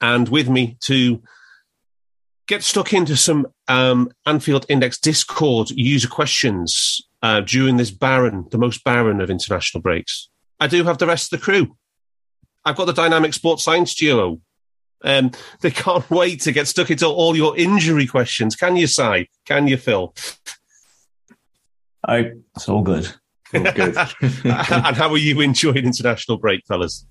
and with me to get stuck into some um, Anfield Index Discord user questions uh, during this barren, the most barren of international breaks. I do have the rest of the crew. I've got the Dynamic Sports Science duo. Um, they can't wait to get stuck into all your injury questions. Can you, Si? Can you, Phil? Oh, it's all good. All good. and how are you enjoying international break, fellas?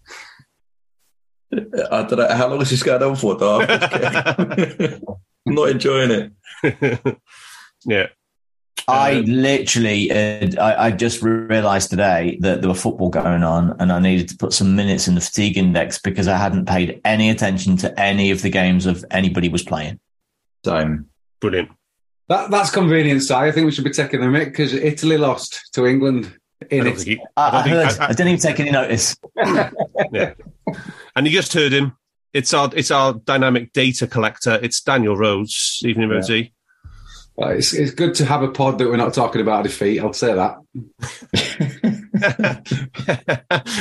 I don't know how long is this going on for, Dave? I'm not enjoying it. yeah. I literally, uh, I, I, just realised today that there were football going on, and I needed to put some minutes in the fatigue index because I hadn't paid any attention to any of the games of anybody was playing. So brilliant. That that's convenient, Si. I think we should be taking the mic because Italy lost to England in it. He, I, I, heard, I, I, didn't even take any notice. yeah. And you just heard him. It's our it's our dynamic data collector. It's Daniel Rhodes, evening yeah. Rhodesy. Well, it's, it's good to have a pod that we're not talking about defeat. I'll say that.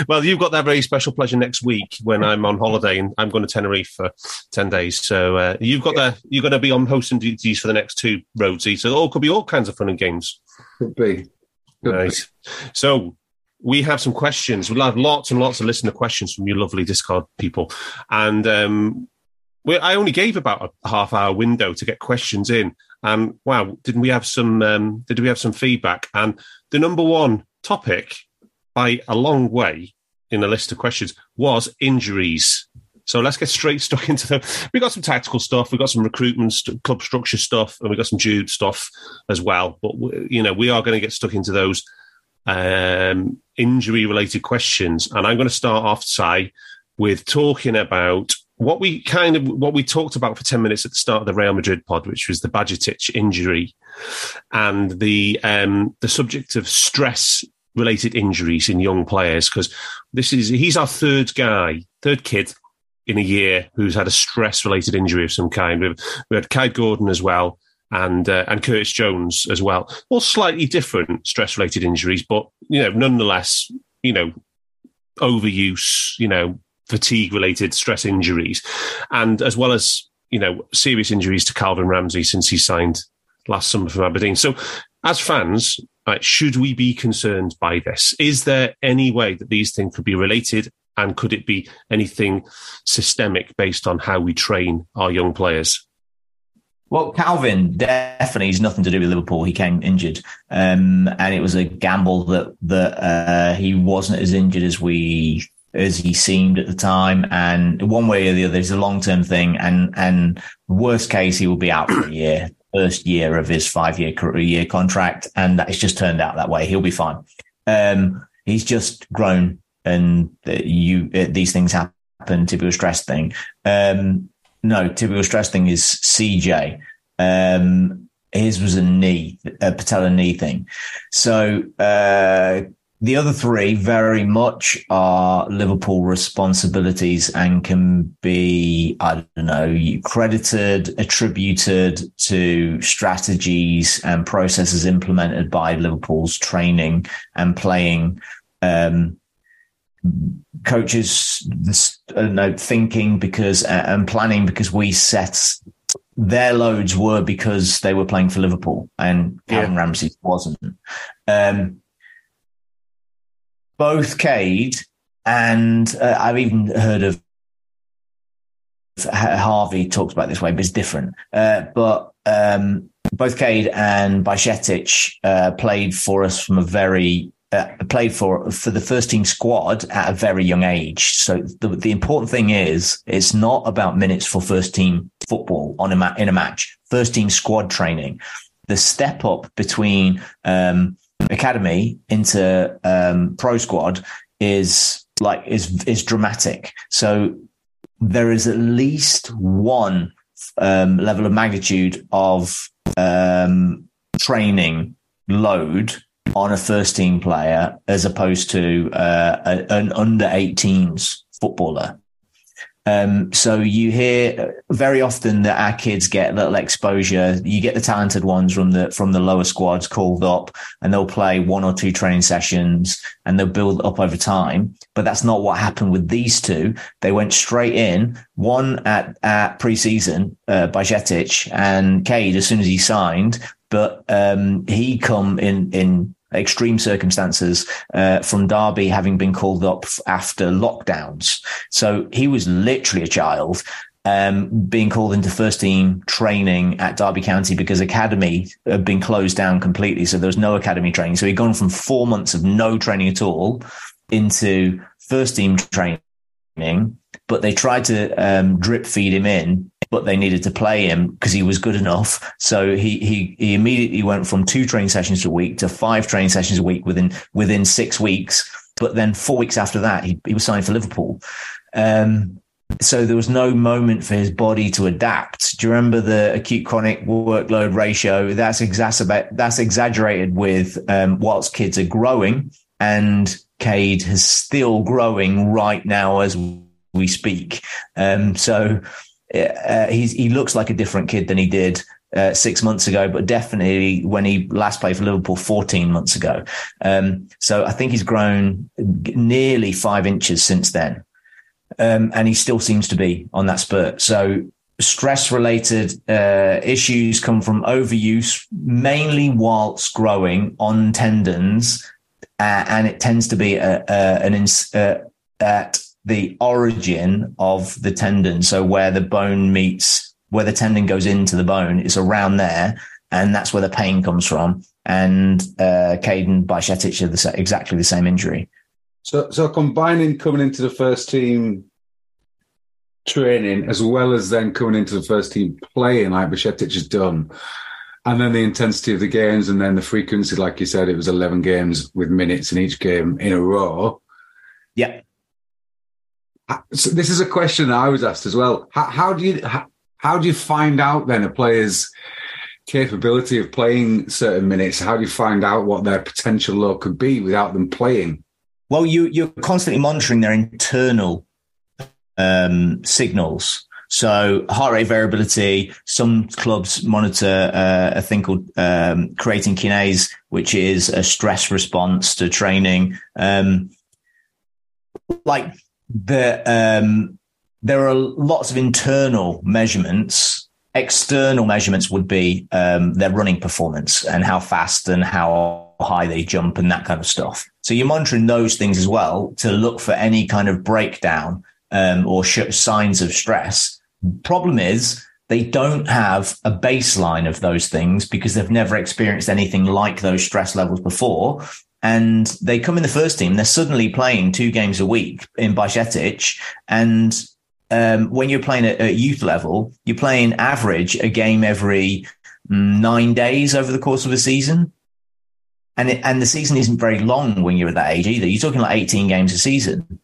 well, you've got that very special pleasure next week when I'm on holiday and I'm going to Tenerife for ten days. So uh, you've got yeah. the you're going to be on hosting duties for the next two Rhodesy. So all could be all kinds of fun and games. Could be. Nice. So we have some questions. We'll have lots and lots of listener questions from you lovely Discord people. And um, we, I only gave about a half hour window to get questions in. And wow, didn't we have some? Um, did we have some feedback? And the number one topic by a long way in the list of questions was injuries. So let's get straight stuck into them. We got some tactical stuff, we got some recruitment, st- club structure stuff, and we got some Jude stuff as well. But you know, we are going to get stuck into those um, injury related questions, and I'm going to start off, say, with talking about what we kind of what we talked about for 10 minutes at the start of the Real Madrid pod which was the Bajcetic injury and the um, the subject of stress related injuries in young players because this is he's our third guy third kid in a year who's had a stress related injury of some kind we, we had Kaide Gordon as well and uh, and Curtis Jones as well all slightly different stress related injuries but you know nonetheless you know overuse you know fatigue related stress injuries, and as well as you know serious injuries to Calvin Ramsey since he signed last summer from Aberdeen. So, as fans, right, should we be concerned by this? Is there any way that these things could be related? And could it be anything systemic based on how we train our young players? Well, Calvin definitely has nothing to do with Liverpool. He came injured, um, and it was a gamble that that uh, he wasn't as injured as we as he seemed at the time. And one way or the other, it's a long term thing. And and worst case, he will be out for a year, first year of his five year career year contract, and it's just turned out that way. He'll be fine. Um, he's just grown, and you these things happen. Tibial stress thing. Um, no, tibial stress thing is CJ. Um, his was a knee, a patella knee thing. So uh, the other three very much are Liverpool responsibilities and can be, I don't know, credited, attributed to strategies and processes implemented by Liverpool's training and playing um, coaches don't know, thinking because uh, and planning because we set their loads were because they were playing for Liverpool and Calvin yeah. Ramsey wasn't. Um, both Kaide and uh, I've even heard of Harvey talks about this way, but it's different. Uh, but um, both Kaide and Bajcetic uh, played for us from a very uh, played for for the first team squad at a very young age. So the, the important thing is it's not about minutes for first team football on a ma- in a match. First team squad training, the step up between um, academy into um, pro squad is like is is dramatic. So there is at least one um, level of magnitude of um, training load on a first team player as opposed to uh, a, an under 18s footballer. Um, so you hear very often that our kids get little exposure. You get the talented ones from the from the lower squads called up, and they'll play one or two training sessions, and they'll build up over time. But that's not what happened with these two. They went straight in. One at at preseason uh, Bajcetic and Kaide as soon as he signed, but um, he come in in extreme circumstances uh, from Derby having been called up after lockdowns. So he was literally a child. Um, being called into first team training at Derby County because academy had been closed down completely. So there was no academy training. So he'd gone from four months of no training at all into first team training, but they tried to um, drip feed him in but they needed to play him because he was good enough. So he, he, he immediately went from two training sessions a week to five training sessions a week within, within six weeks. But then four weeks after that, he, he was signed for Liverpool. Um, so there was no moment for his body to adapt. Do you remember the acute chronic workload ratio? That's exacerbate, that's exaggerated with, um, whilst kids are growing and Kaide is still growing right now as we speak. Um, so uh, he looks like a different kid than he did uh, six months ago, but definitely when he last played for Liverpool 14 months ago. Um, so I think he's grown nearly five inches since then. Um, and he still seems to be on that spurt. So stress related uh, issues come from overuse, mainly whilst growing on tendons. Uh, and it tends to be a, a, an ins- uh, at the origin of the tendon. So where the bone meets, where the tendon goes into the bone, is around there. And that's where the pain comes from. And uh, Caden Bajcetic are the, exactly the same injury. So, so combining coming into the first team training as well as then coming into the first team playing like Bajcetic has done, and then the intensity of the games and then the frequency, like you said, it was 11 games with minutes in each game in a row. Yeah. So this is a question I was asked as well. How, how do you how, how, do you find out then a player's capability of playing certain minutes? How do you find out what their potential low could be without them playing? Well, you you're constantly monitoring their internal um, signals. So heart rate variability. Some clubs monitor uh, a thing called um, creatine kinase, which is a stress response to training. Um, like the um, there are lots of internal measurements. External measurements would be um, their running performance and how fast and how high they jump and that kind of stuff. So you're monitoring those things as well to look for any kind of breakdown um, or sh- signs of stress. Problem is they don't have a baseline of those things because they've never experienced anything like those stress levels before and they come in the first team. They're suddenly playing two games a week in Bajcetic. And um, when you're playing at, at, youth level, you're playing average a game every mm, nine days over the course of a season. And it, and the season isn't very long when you're at that age either. You're talking like 18 games a season.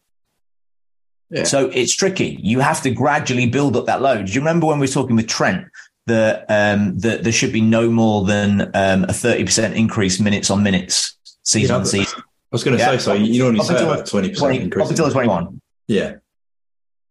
Yeah. So it's tricky. You have to gradually build up that load. Do you remember when we were talking with Trent that um, that there should be no more than um, a 30% increase minutes on minutes season on season. I was going to yeah. say so. You normally say about twenty percent increase up until twenty one. Yeah.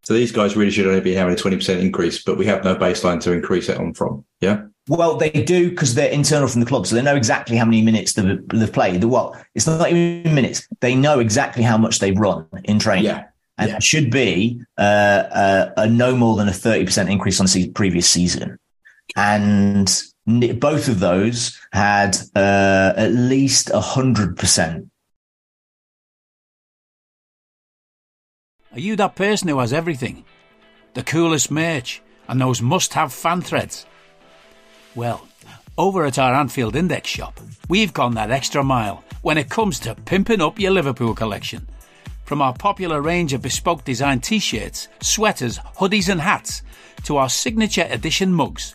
So these guys really should only be having a twenty percent increase, but we have no baseline to increase it on from. Yeah. Well, they do because they're internal from the club, so they know exactly how many minutes they've, they've played. The what? Well, it's not even minutes; they know exactly how much they run in training. Yeah. And yeah. it should be uh, uh, a no more than a thirty percent increase on the previous season, and both of those had uh, at least a hundred percent. Are you that person who has everything? the coolest merch, and those must have fan threads? Well, over at our Anfield Index shop, we've gone that extra mile when it comes to pimping up your Liverpool collection. From our popular range of bespoke design t shirts, sweaters, hoodies, and hats, to our signature edition mugs,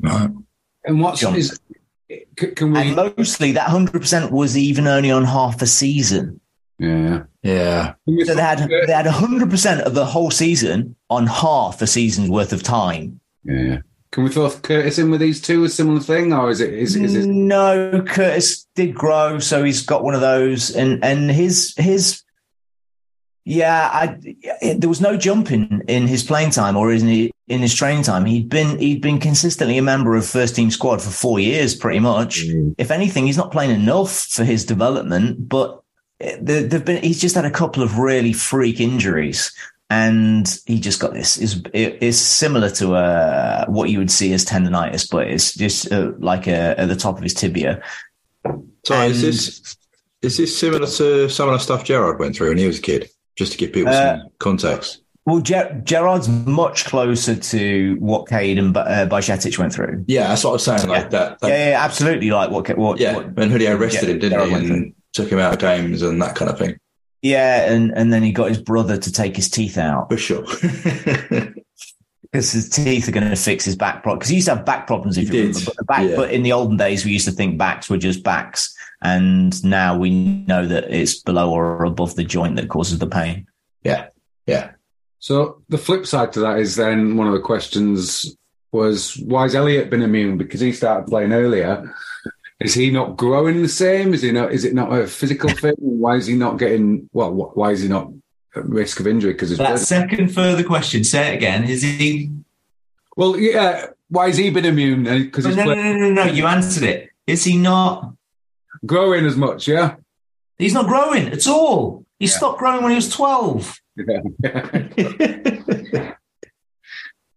Right. And what's John. is? Can we? And mostly that 100% was even only on half a season. yeah. Yeah. So they had they had 100% of the whole season on half a season's worth of time. Yeah. Can we throw Curtis in with these two a similar thing, or is it is, is it? No, Curtis did grow, so he's got one of those, and and his his. Yeah, I, there was no jump in, in his playing time or in his, in his training time. He'd been he'd been consistently a member of first team squad for four years, pretty much. If anything, he's not playing enough for his development, but there've been he's just had a couple of really freak injuries, and he just got this. is It's similar to uh, what you would see as tendonitis, but it's just uh, like a, at the top of his tibia. So is this is this similar to some of the stuff Gerrard went through when he was a kid? Just to give people Uh, some context. Well, Ger- Gerrard's much closer to what Kaide and uh, Bajcetic went through. Yeah, that's what I was saying. Like Yeah. that. that yeah, yeah, absolutely. Like what? what yeah. what- when Houllier arrested yeah, him, didn't Gerrard he? And took him out of games and that kind of thing. yeah, and and then he got his brother to take his teeth out For sure. because his teeth are going to fix his back problem. Because he used to have back problems, if He you did, remember. But, the back, yeah. but in the olden days, we used to think backs were just backs, and now we know that it's below or above the joint that causes the pain. yeah. Yeah. So the flip side to that is then one of the questions was why has Elliot been immune because he started playing earlier. Is he not growing the same? Is he not? Is it not a physical thing? Why is he not getting? Well, why is he not at risk of injury? Because That second further question, say it again. Is he? well, yeah. Why has he been immune? Because No, no, no, no, no, no. You answered it. Is he not? growing as much. Yeah. He's not growing at all. He Yeah. stopped growing when he was twelve.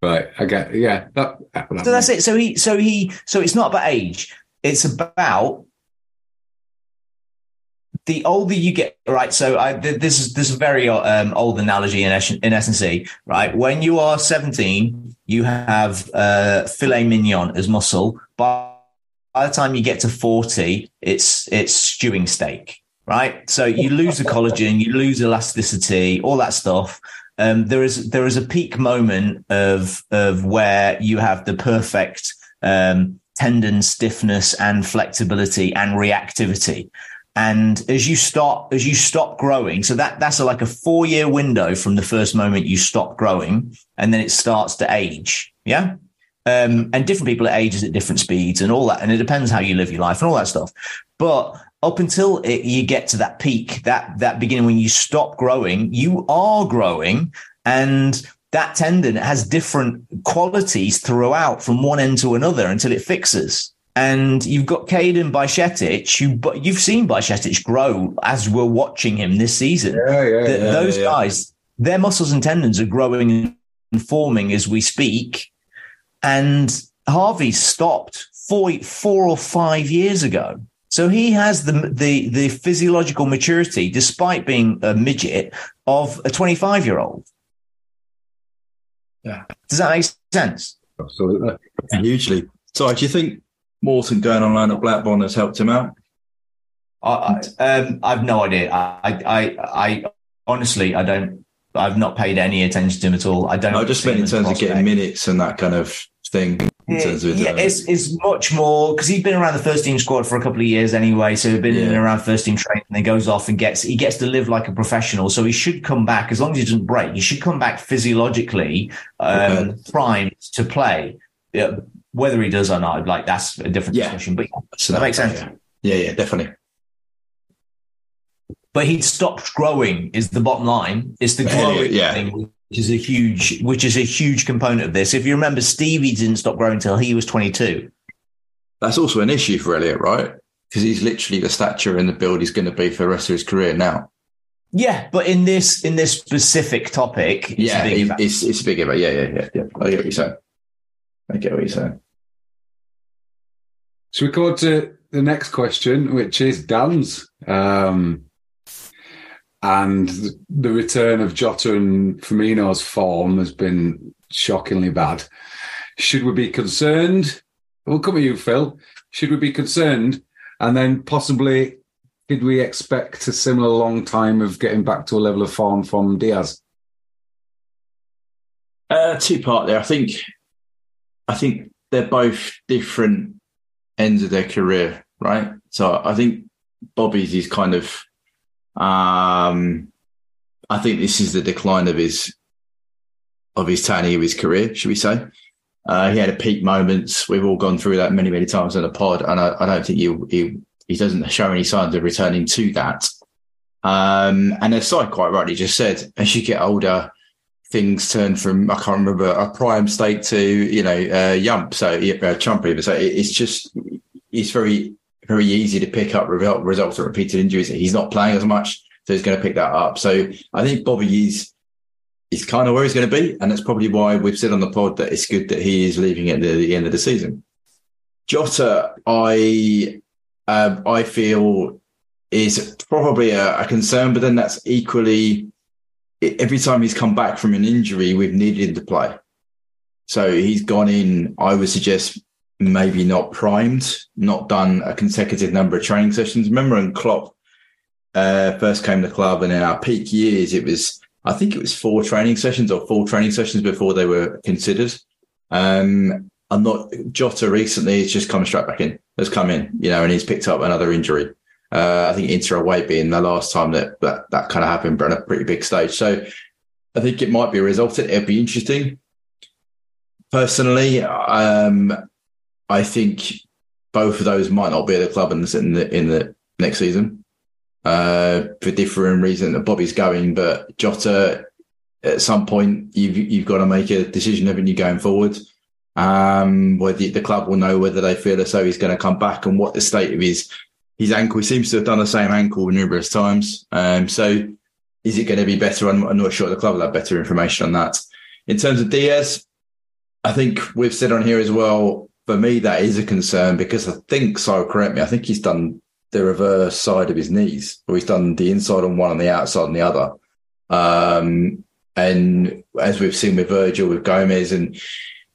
right. I get. Yeah. That, that- So that's it. So he, so he, so it's not about age. It's about the older you get, right? So I, th- this is this is a very um, old analogy in in S&C, right? When you are seventeen, you have uh, filet mignon as muscle. By, by the time you get to forty, it's it's stewing steak, right? So you lose the collagen, you lose elasticity, all that stuff. Um, there is there is a peak moment of of where you have the perfect um, tendon stiffness and flexibility and reactivity. And as you stop, as you stop growing, so that that's like a four year window from the first moment you stop growing, and then it starts to age. Yeah. Um, and different people at ages at different speeds and all that. And it depends how you live your life and all that stuff. But up until it, you get to that peak, that, that beginning when you stop growing, you are growing and that tendon has different qualities throughout from one end to another until it fixes. And you've got Caden Bajcetic, who, but you've seen Bajcetic grow as we're watching him this season. Yeah. Yeah. Th- yeah. those guys, their muscles and tendons are growing and forming as we speak. And Harvey stopped four, four or five years ago. So he has the, the, the physiological maturity, despite being a midget, of a 25 year old. Yeah. Does that make sense? Absolutely. Hugely. So do you think Morton going on loan at Blackburn has helped him out? I, I, um, I've no idea. I, I, I honestly, I don't, I've not paid any attention to him at all. I don't. I just see meant him in as a terms of getting minutes and that kind of thing. In terms of yeah, it's it's much more because he's been around the first team squad for a couple of years anyway. So he's been in and around first team training. And he goes off and gets he gets to live like a professional. So he should come back as long as he doesn't break. He should come back physiologically um, Okay. primed to play. Yeah, whether he does or not, like that's a different Yeah. discussion. But so that makes sense. Yeah. yeah, yeah, definitely. but he'd stopped growing is the bottom line. It's the growing yeah. thing which is a huge, which is a huge component of this. If you remember, Stevie didn't stop growing until he was 22. That's also an issue for Elliot, right? Because he's literally the stature and the build he's going to be for the rest of his career now. Yeah, but in this in this specific topic, it's yeah, a big it's, event. it's, it's a big event. Yeah, yeah, yeah, yeah. I get what you're saying. I get what you're saying. So we go to the next question, which is Dan's? Um, and the return of Jota and Firmino's form has been shockingly bad. Should we be concerned? We'll come at you, Phil. Should we be concerned? And then possibly, did we expect a similar long time of getting back to a level of form from Diaz? Uh, two part there. I think, I think they're both different ends of their career, right? So I think Bobby's is kind of, um, I think this is the decline of his, of his turning of his career, should we say? Uh, he had a peak moments. We've all gone through that many, many times in the pod, and I, I don't think he, he he doesn't show any signs of returning to that. Um, and as Si quite rightly just said, as you get older, things turn from I can't remember a prime state to you know uh, yump, so uh, chump even. So it, it's just it's very very easy to pick up result, results of repeated injuries. He's not playing as much, so he's going to pick that up. So I think Bobby is is kind of where he's going to be, and that's probably why we've said on the pod that it's good that he is leaving at the, the end of the season. Jota, I um, I feel is probably a, a, concern, but then that's equally every time he's come back from an injury, we've needed him to play. So he's gone in, I would suggest maybe not primed, not done a consecutive number of training sessions. Remember when Klopp uh, first came to the club and in our peak years, it was, I think it was four training sessions or four training sessions before they were considered. Um, I'm not Jota recently has just come straight back in, has come in, you know, and he's picked up another injury. Uh, I think Inter away being the last time that that, that kind of happened, but on a pretty big stage. So I think it might be a result. It'd be interesting. Personally, um, I think both of those might not be at the club in the in the, in the next season uh, for different reasons. That Bobby's going, but Jota, at some point, you've you've got to make a decision, haven't you, going forward? Um, whether the club will know whether they feel as though he's going to come back and what the state of his his ankle. He seems to have done the same ankle numerous times. Um, so is it going to be better? I'm, I'm not sure the club will have better information on that. In terms of Diaz, I think we've said on here as well. For me, that is a concern because I think, so correct me, I think he's done the reverse side of his knees, or he's done the inside on one and the outside on the other. Um, and as we've seen with Virgil, with Gomez, and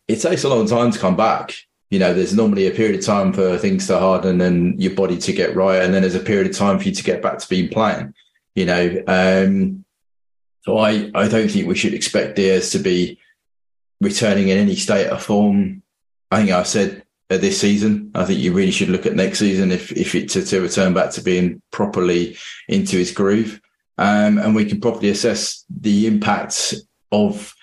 it takes a long time to come back. You know, there's normally a period of time for things to harden and your body to get right, and then there's a period of time for you to get back to being playing. You know, um, so I I don't think we should expect Diaz to be returning in any state of form. I think I said uh, this season. I think you really should look at next season if if it to, to return back to being properly into his groove, um, and we can properly assess the impact of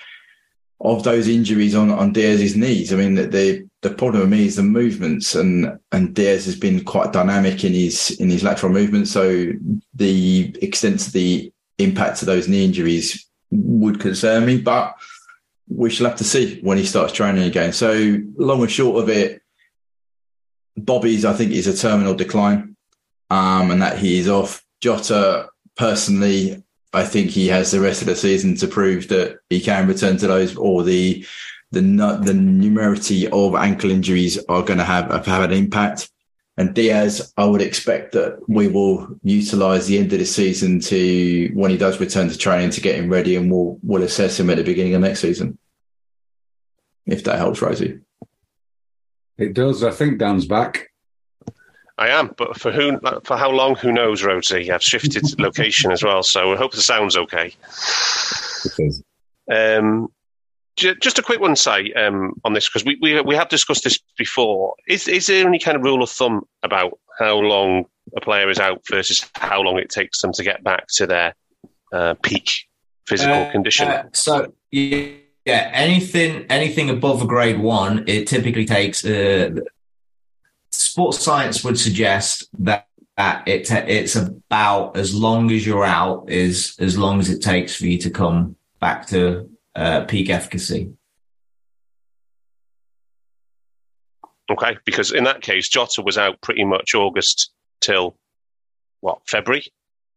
of those injuries on on Diaz's knees. I mean, the, the the problem with me is the movements, and and Diaz has been quite dynamic in his in his lateral movements. So the extent of the impact of those knee injuries would concern me, but we shall have to see when he starts training again. So long and short of it, Bobby's I think is a terminal decline, um, and that he is off. Jota personally, I think he has the rest of the season to prove that he can return to those, or the the the numerity of ankle injuries are going to have have an impact. And Diaz, I would expect that we will utilise the end of the season to when he does return to training to get him ready, and we'll we'll assess him at the beginning of next season. If that helps, Rhodesy. It does. I think Dan's back. I am, but for who, for how long? Who knows, Rhodesy? I've shifted location as well, so I hope the sound's okay. Um, just a quick one, say um, on this because we, we we have discussed this before. Is is there any kind of rule of thumb about how long a player is out versus how long it takes them to get back to their uh, peak physical Uh, condition? uh, so yeah, yeah, anything anything above a grade one, it typically takes. Uh, sports science would suggest that that it it's about as long as you're out is as long as it takes for you to come back to uh, peak efficacy. Okay, because in that case, Jota was out pretty much August till what February,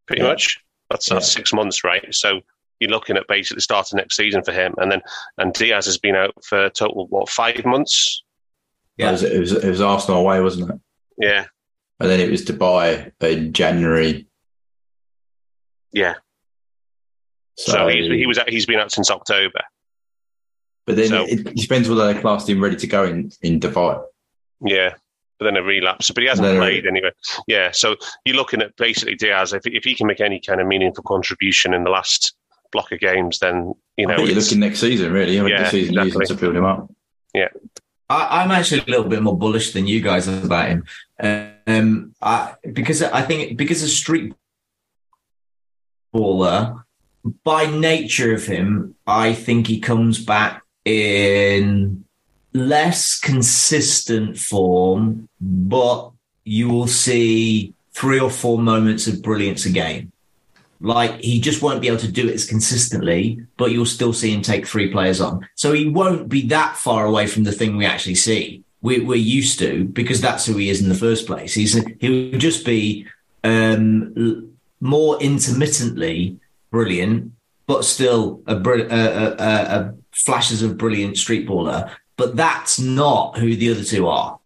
pretty Yeah. much. That's that's six months, right? So you're looking at basically starting next season for him, and then and Diaz has been out for a total what five months? It, was, it, was, it was Arsenal away, wasn't it? Yeah, And then it was Dubai in January. yeah. So, So, he's, he was he's been out since October. but then so- it, it depends whether they classed him ready to go in, in Dubai. Yeah. But then a relapse, but he hasn't Then a- played anyway. Yeah, so you're looking at basically Diaz. If if he can make any kind of meaningful contribution in the last block of games, then you know I think you're looking next season, really. I mean, Yeah, the season exactly. to build him up. I, I'm actually a little bit more bullish than you guys about him, um, I, because I think because a street baller, by nature of him, I think he comes back in less consistent form, but you will see three or four moments of brilliance a game. Like he just won't be able to do it as consistently, but you'll still see him take three players on. So he won't be that far away from the thing we actually see. We, we're used to because that's who he is in the first place. He's he'll just be um, more intermittently brilliant, but still a, br- a, a, a, a flashes of brilliant street baller. But that's not who the other two are.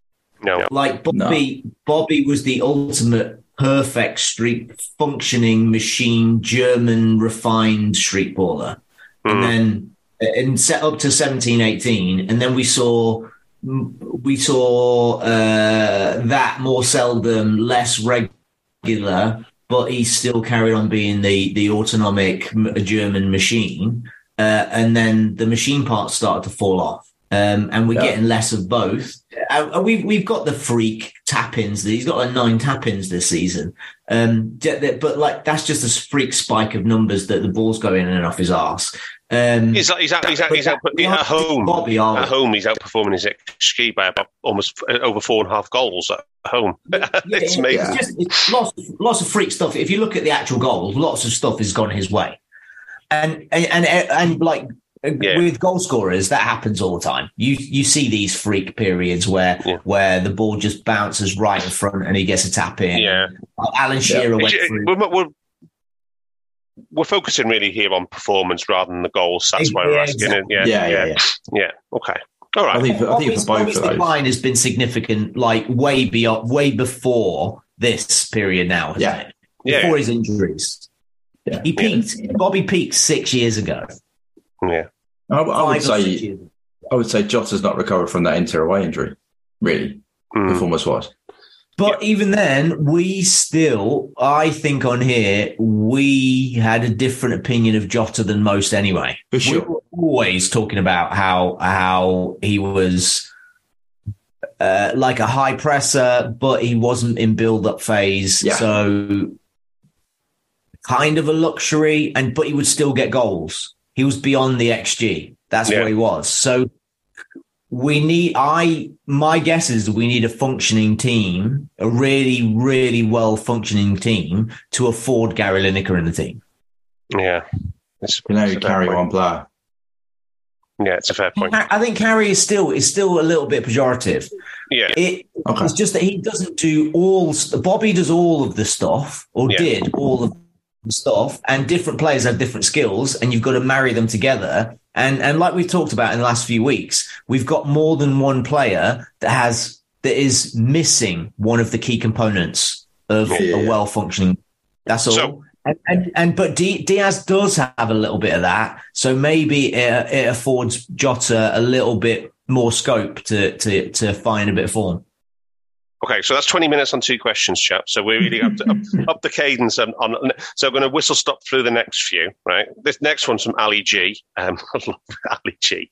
no. Like Bobby, Bobby was the ultimate perfect street functioning machine, German refined street baller. And then and set up to 17, 18. And then we saw, we saw, uh, that more seldom, less regular, but he still carried on being the, the autonomic German machine. Uh, and then the machine parts started to fall off. Um, and we're Yeah. getting less of both. Uh, we've we've got the freak tap ins. He's got like nine tap ins this season. Um, but like that's just a freak spike of numbers that the ball's going in and off his arse. Um, He's he's out, he's out, he's out, but at home. Bobby, are At home, he's outperforming his XG by about almost uh, over four and a half goals at home. it's Yeah, amazing. It's just it's lots, lots of freak stuff. If you look at the actual goals, lots of stuff has gone his way, and and and, and like Yeah. with goal scorers, that happens all the time. You you see these freak periods where Yeah. where the ball just bounces right in front and he gets a tap in. Yeah. Alan Shearer went through. We're, we're, we're focusing really here on performance rather than the goals. That's why we're Yeah, asking it. Yeah, Yeah, yeah, yeah, yeah, yeah. Okay. All right. I think, for, I think Bobby's, for both Bobby's of those. decline has been significant, like way beyond, way before this period now. Hasn't Yeah. it? Yeah. Before his injuries, Yeah. he peaked. Bobby peaked six years ago. yeah. I, I would Five or six say years ago. I would say Jota's not recovered from that inter away injury, really, Mm. performance wise. But even then, we still, I think on here, we had a different opinion of Jota than most anyway. For sure. We were always talking about how how he was uh, like a high presser, but he wasn't in build up phase. Yeah. So kind of a luxury, and but he would still get goals. He was beyond the XG. That's Yeah. what he was. So we need I my guess is we need a functioning team, a really, really well functioning team to afford Gary Lineker in the team. Yeah. It's, You know, it's you carry one player. Yeah, it's a fair point. I think Harry is still is still a little bit pejorative. Yeah. It, Okay. It's just that he doesn't do all. Bobby does all of the stuff, or Yeah. did all of the stuff, and different players have different skills, and you've got to marry them together. And and like we've talked about in the last few weeks, we've got more than one player that has that is missing one of the key components of Yeah. a well functioning. That's all. So- and, and and but D, Diaz does have a little bit of that, so maybe it, it affords Jota a little bit more scope to to to find a bit of form. Okay, so that's 20 minutes on two questions, chap. So we're really up, to, up, up the cadence on, on. So I'm going to whistle stop through the next few, right? This next one's from Ali G. Um, I love Ali G.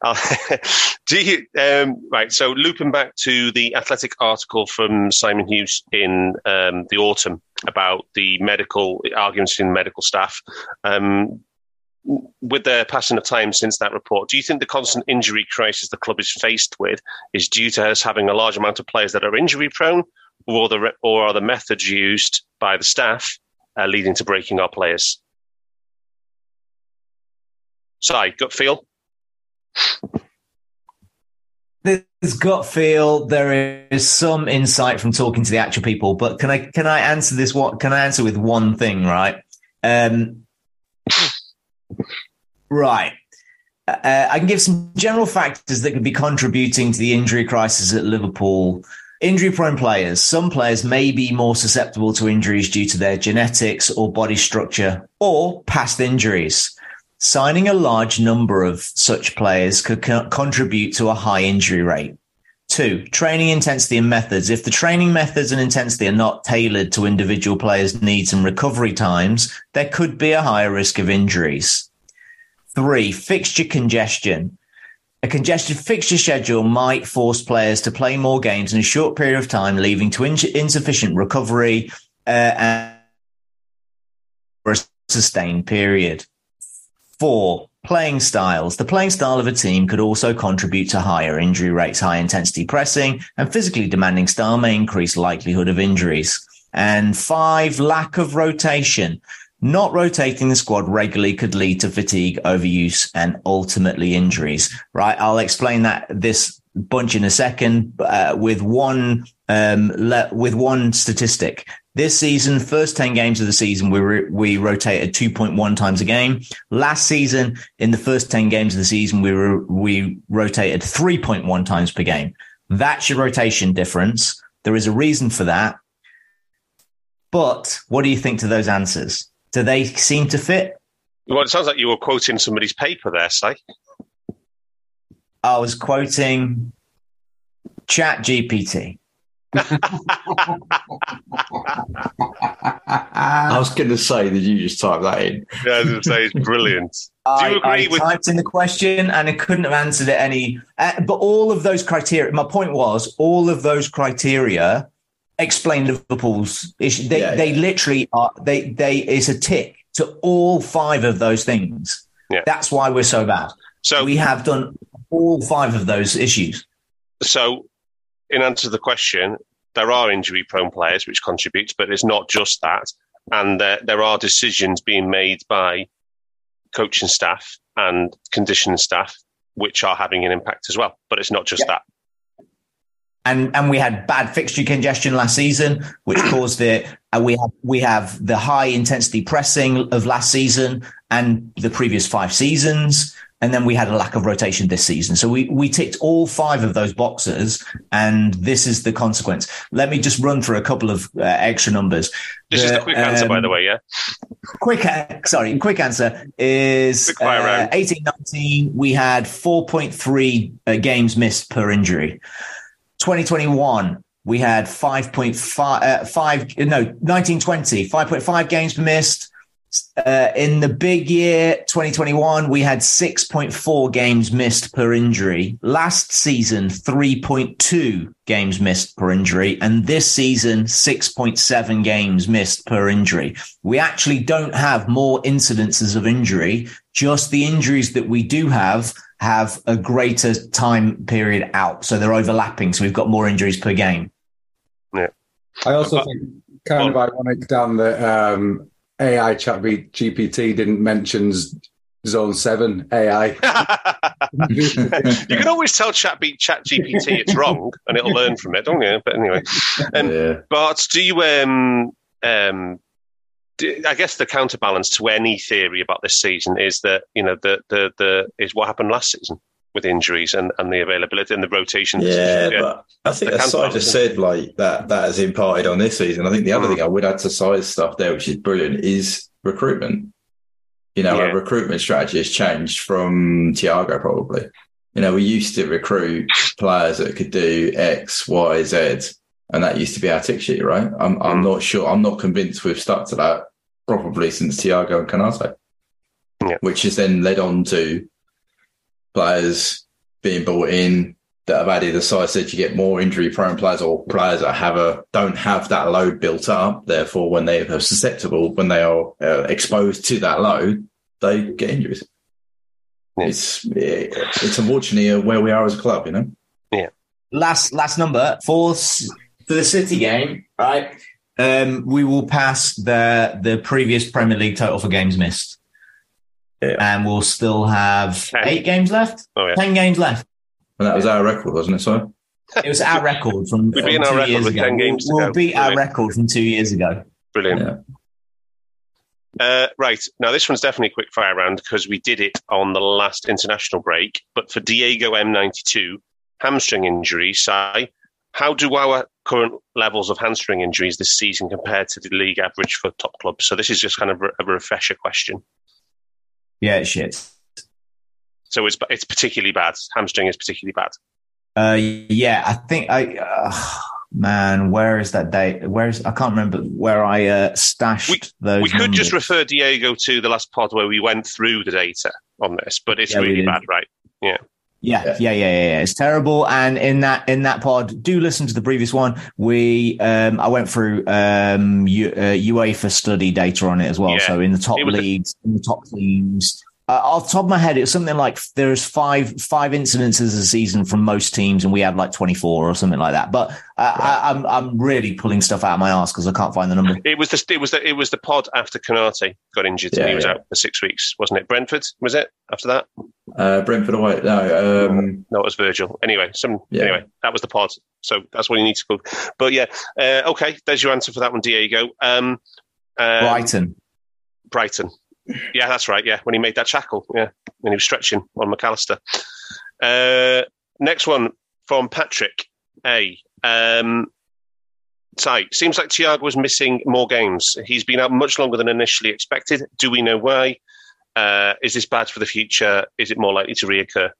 Uh, do you, um, right, so looping back to the athletic article from Simon Hughes in um, the autumn about the medical arguments in medical staff. Um, with the passing of time since that report, do you think the constant injury crisis the club is faced with is due to us having a large amount of players that are injury prone, or the or are the methods used by the staff uh, leading to breaking our players? Si, gut feel. There's gut feel. There is some insight from talking to the actual people, but can I can I answer this? What can I answer with one thing? Right. Um, right. Uh, I can give some general factors that could be contributing to the injury crisis at Liverpool. Injury prone players. Some players may be more susceptible to injuries due to their genetics or body structure or past injuries. Signing a large number of such players could co- contribute to a high injury rate. Two, training intensity and methods. If the training methods and intensity are not tailored to individual players' needs and recovery times, there could be a higher risk of injuries. Three, fixture congestion. A congested fixture schedule might force players to play more games in a short period of time, leading to in- insufficient recovery uh, and for a sustained period. Four, playing styles. The playing style of a team could also contribute to higher injury rates. High intensity pressing and physically demanding style may increase likelihood of injuries. And five, lack of rotation. Not rotating the squad regularly could lead to fatigue, overuse, and ultimately injuries. Right? I'll explain that this bunch in a second uh, with one um, le- with one statistic. This season, first 10 games of the season, we, re- we rotated 2.1 times a game. Last season, in the first 10 games of the season, we, re- we rotated 3.1 times per game. That's your rotation difference. There is a reason for that. But what do you think to those answers? Do they seem to fit? Well, it sounds like you were quoting somebody's paper there, Si. I was quoting Chat GPT. I was going to say, did you just type that in? Yeah, I was going to say it's brilliant. Do I, you agree I with? typed in the question and I couldn't have answered it any. Uh, but all of those criteria. My point was, all of those criteria explain Liverpool's issue. They Yeah, they yeah. literally are. They they it's a tick to all five of those things. Yeah. That's why we're so bad. So, we have done all five of those issues. so in answer to the question, there are injury-prone players which contribute, but it's not just that, and there there are decisions being made by coaching staff and conditioning staff which are having an impact as well. But it's not just that. And and we had bad fixture congestion last season, which caused it. And we have we have the high intensity pressing of last season and the previous five seasons, and then we had a lack of rotation this season. So we we ticked all five of those boxes, and this is the consequence. Let me just run through a couple of uh, extra numbers. This is the quick answer, by um, the way. Yeah. quick sorry quick answer is Quick uh. 18 19 we had 4.3 uh, games missed per injury 2021 we had 5.5 uh, 5 no 1920 5.5 games missed. Uh, in the big year 2021 we had 6.4 games missed per injury. Last season 3.2 games missed per injury and this season 6.7 games missed per injury. We actually don't have more incidences of injury just the injuries that we do have have a greater time period out so they're overlapping so we've got more injuries per game Yeah. I also think kind of ironic, Dan, that um, AI chat GPT didn't mention Zone 7 AI. you can always tell Chat beat Chat GPT it's wrong, and it'll learn from it, don't you? But anyway, um, yeah. but do you um um do, I guess the counterbalance to any theory about this season is that you know the the the is what happened last season with injuries and, and the availability and the rotation. Yeah, decision. but I think as counterbalance. just said, like that that has imparted on this season. I think the other Mm. thing I would add to size stuff there, which is brilliant, is recruitment. You know, Yeah. our recruitment strategy has changed from Thiago probably. You know, we used to recruit players that could do X, Y, Z, and that used to be our tick sheet, right? I'm I'm Mm. not sure. I'm not convinced we've stuck to that probably since Thiago and Konaté. Yeah. Which has then led on to players being brought in that have added, as I said, you get more injury prone players or players that have a don't have that load built up. Therefore, when they are susceptible, when they are uh, exposed to that load, they get injuries. Yeah. It's it's unfortunately uh, where we are as a club, you know. Yeah. Last last number for for the City game, right? Um, we will pass the the previous Premier League total for games missed. Yeah. and we'll still have Ten. eight games left. Oh, yeah. Ten games left. And that was our record, wasn't it? So It was our record from, We're from beating our two record years with ago. 10 games to we'll go. beat our Brilliant. record from two years ago. Brilliant. yeah. Uh, right. Now, this one's definitely a quick fire round because we did it on the last international break. But for Diego M92, hamstring injury, Si, how do our current levels of hamstring injuries this season compare to the league average for top clubs? So this is just kind of a refresher question. Yeah, it's shit. So it's it's particularly bad. Hamstring is particularly bad. Uh, yeah, I think I. Uh, man, where is that date? Where is I can't remember where I uh, stashed We- those. we could just refer Diego to the last pod where we went through the data on this, but it's Yeah, really bad, right? Yeah, yeah, yeah, yeah, yeah. It's terrible. And in that in that pod, do listen to the previous one. We um, I went through um, U, uh, UEFA study data on it as well. Yeah. So in the top was a- leagues, in the top teams. Uh, off the top of my head, it was something like there's five five incidences a season from most teams, and we had like 24 or something like that. But uh, I, I'm I'm really pulling stuff out of my ass because I can't find the number. It was the it was the it was the pod after Konaté got injured and he was yeah. out for six weeks, wasn't it? Brentford was it after that? Uh, Brentford away. No, um, No, it was Virgil. Anyway, some Yeah. anyway that was the pod. So that's what you need to go. But yeah, uh, okay. There's your answer for that one, Diego. Um, um, Brighton. Brighton. Yeah, that's right. Yeah, when he made that shackle. Yeah, when he was stretching on McAllister. Uh, next one from Patrick A. Um, seems like Thiago was missing more games. He's been out much longer than initially expected. Do we know why? Uh, is this bad for the future? Is it more likely to reoccur?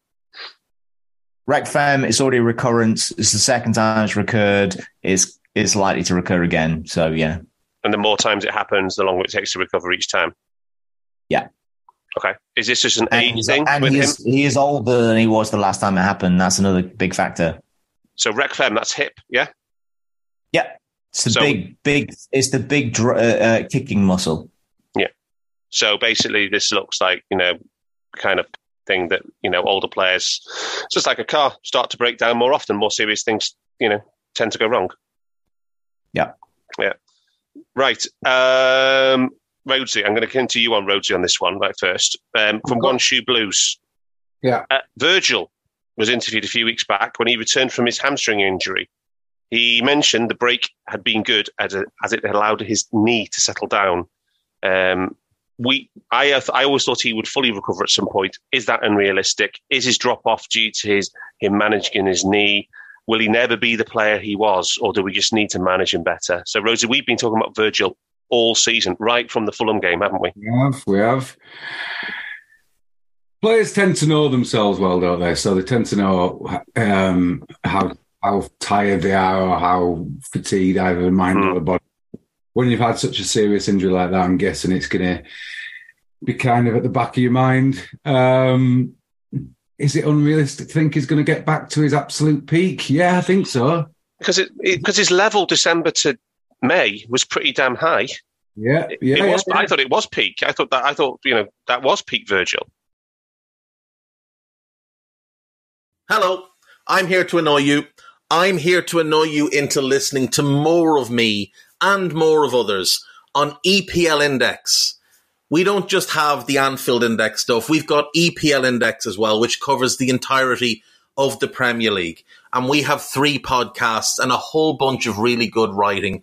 Recfem, it's already a recurrence. It's the second time it's recurred. It's it's likely to recur again. So yeah, And the more times it happens, the longer it takes to recover each time. Yeah. Okay. Is this just an and, age thing and with he him? is, he is older than he was the last time it happened. That's another big factor. So Recfem, that's hip, yeah? Yeah, it's the So- big big. It's the big dr- uh, uh, kicking muscle. Yeah. So basically, this looks like you know, kind of thing that you know older players. It's just like a car start to break down more often. More serious things, you know, tend to go wrong. Yeah. Yeah. Right. Um, Rhodesy, I'm going to come to you on Rhodesy on this one right first. Um, from One Shoe Blues. Yeah. Uh, Virgil was interviewed a few weeks back when he returned from his hamstring injury. He mentioned the break had been good as, a, as it allowed his knee to settle down. Um, we, I, I always thought he would fully recover at some point. Is that unrealistic? Is his drop off due to his him managing his knee? Will he never be the player he was, or do we just need to manage him better? So, Rhodesy, we've been talking about Virgil all season, right from the Fulham game, haven't we? We have, we have. Players tend to know themselves well, don't they? So they tend to know um, how how tired they are or how fatigued either the mind or the body. When you've had such a serious injury like that, I'm guessing it's going to be kind of at the back of your mind. Um, is it unrealistic to think he's going to get back to his absolute peak? Yeah, I think so. Because it because his level December to May was pretty damn high. Yeah, yeah. it was. yeah, I thought it was peak. I thought that. I thought you know that was peak Virgil. Hello, I'm here to annoy you. I'm here to annoy you into listening to more of me and more of others on EPL Index. We don't just have the Anfield Index stuff, we've got EPL Index as well, which covers the entirety of the Premier League. And we have three podcasts and a whole bunch of really good writing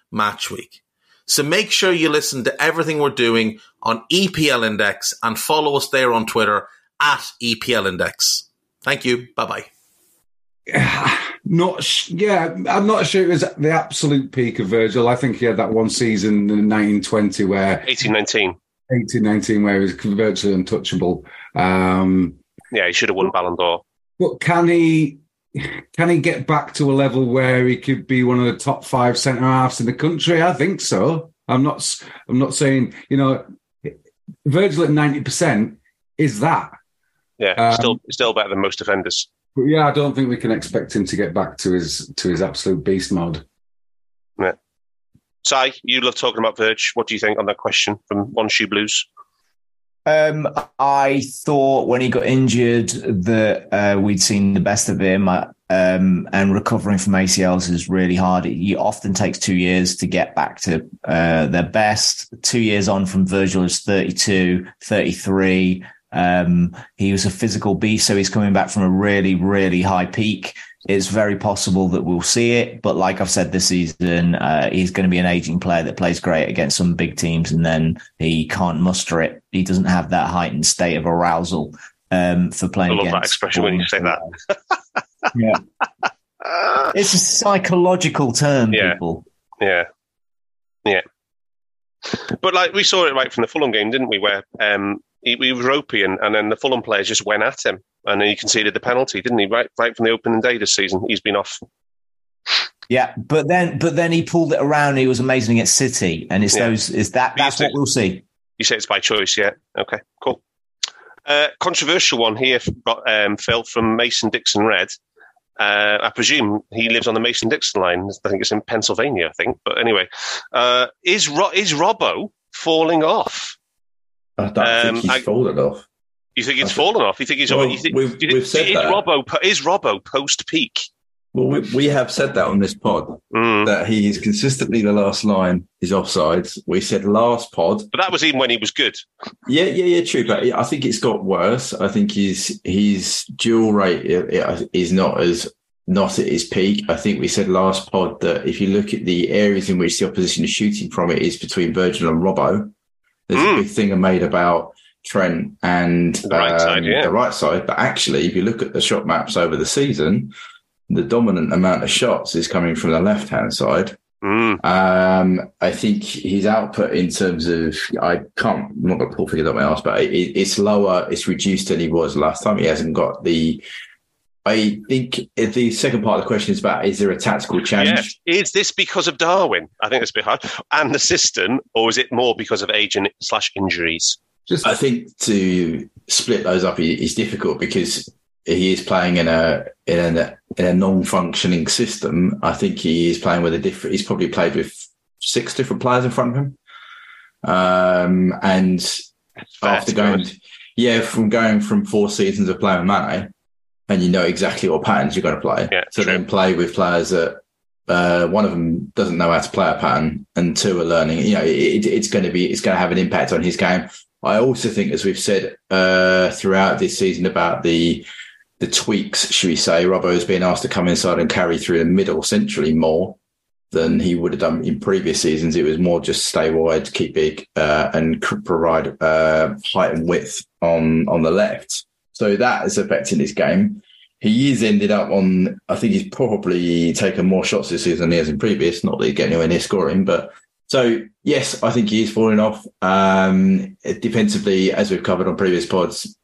match week. So make sure you listen to everything we're doing on EPL Index and follow us there on Twitter at EPL Index. Thank you. Bye bye. Not sh- yeah, I'm not sure it was the absolute peak of Virgil. I think he had that one season in 1920 where 1819. 1819 where he was virtually untouchable. Um, Yeah, he should have won Ballon d'Or. but can he can he get back to a level where he could be one of the top five centre halves in the country? I think so. I'm not. I'm not saying you know Virgil at 90 percent is that. Yeah, Um, still still better than most defenders. But yeah, I don't think we can expect him to get back to his to his absolute beast mode. Si, you love talking about Verge. What do you think on that question from One Shoe Blues? Um, I thought when he got injured that uh, we'd seen the best of him, um, and recovering from ACLs is really hard. It often takes two years to get back to uh, their best. Two years on from Virgil is 32, 33. Um, he was a physical beast, so he's coming back from a really, really high peak. It's very possible that we'll see it, but like I've said this season, uh, he's going to be an aging player that plays great against some big teams, and then he can't muster it. He doesn't have that heightened state of arousal um, for playing. I love against. that expression when you say that. yeah, it's a psychological term, Yeah. people. Yeah, yeah. But like we saw it right from the Fulham game, didn't we? Where um, he, he was ropey, and, and then the Fulham players just went at him, and then he conceded the penalty, didn't he? Right, right from the opening day this season, he's been off. Yeah, but then but then he pulled it around. He was amazing at City, and it's Yeah. those is that that's used what we'll see. You say it's by choice, yeah? Okay, cool. Uh, controversial one here, um, Phil, from Mason Dixon Red. Uh, I presume he lives on the Mason Dixon line. I think it's in Pennsylvania, I think. But anyway, uh, is Ro- is Robbo falling off? I don't Um, think he's I- fallen off. You think it's fallen off? You think he's? Well, you think, we've- you we've said is that. Robbo is Robbo post peak? Well, we, we have said that on this pod Mm. that he is consistently the last line is offsides. We said last pod. But that was even when he was good. Yeah, yeah, yeah, true. But I think it's got worse. I think his his dual rate is not as not at his peak. I think we said last pod that if you look at the areas in which the opposition is shooting from, it is between Virgil and Robbo. There's Mm. a big thing I made about Trent and The right side, yeah. the right side. But actually, if you look at the shot maps over the season, the dominant amount of shots is coming from the left hand side. Mm. Um, I think his output in terms of I can't I'm not going to pull figures up my ass, but it, it's lower, it's reduced than he was last time. He hasn't got the. I think the second part of the question is about is there a tactical change? Yeah. Is this because of Darwin? I think it's a bit hard. And the system, or is it more because of age and slash injuries? Just I think to split those up is difficult because he is playing in a in a, in a non-functioning system. I think he is playing with a different. He's probably played with six different players in front of him, um, and after going, honest. yeah, from going from four seasons of playing Mane, and you know exactly what patterns you're going to play. Yeah, so true. then play with players that uh, one of them doesn't know how to play a pattern, and two are learning. You know, it, it's going to be it's going to have an impact on his game. I also think, as we've said uh, throughout this season about the the tweaks, should we say, Robbo has been asked to come inside and carry through the middle centrally more than he would have done in previous seasons. It was more just stay wide, keep big, uh, and provide uh, height and width on on the left. So that is affecting his game. He is ended up on. I think he's probably taken more shots this season than he has in previous. Not that he's getting anywhere near scoring, but so yes, I think he is falling off. Um, defensively, as we've covered on previous pods,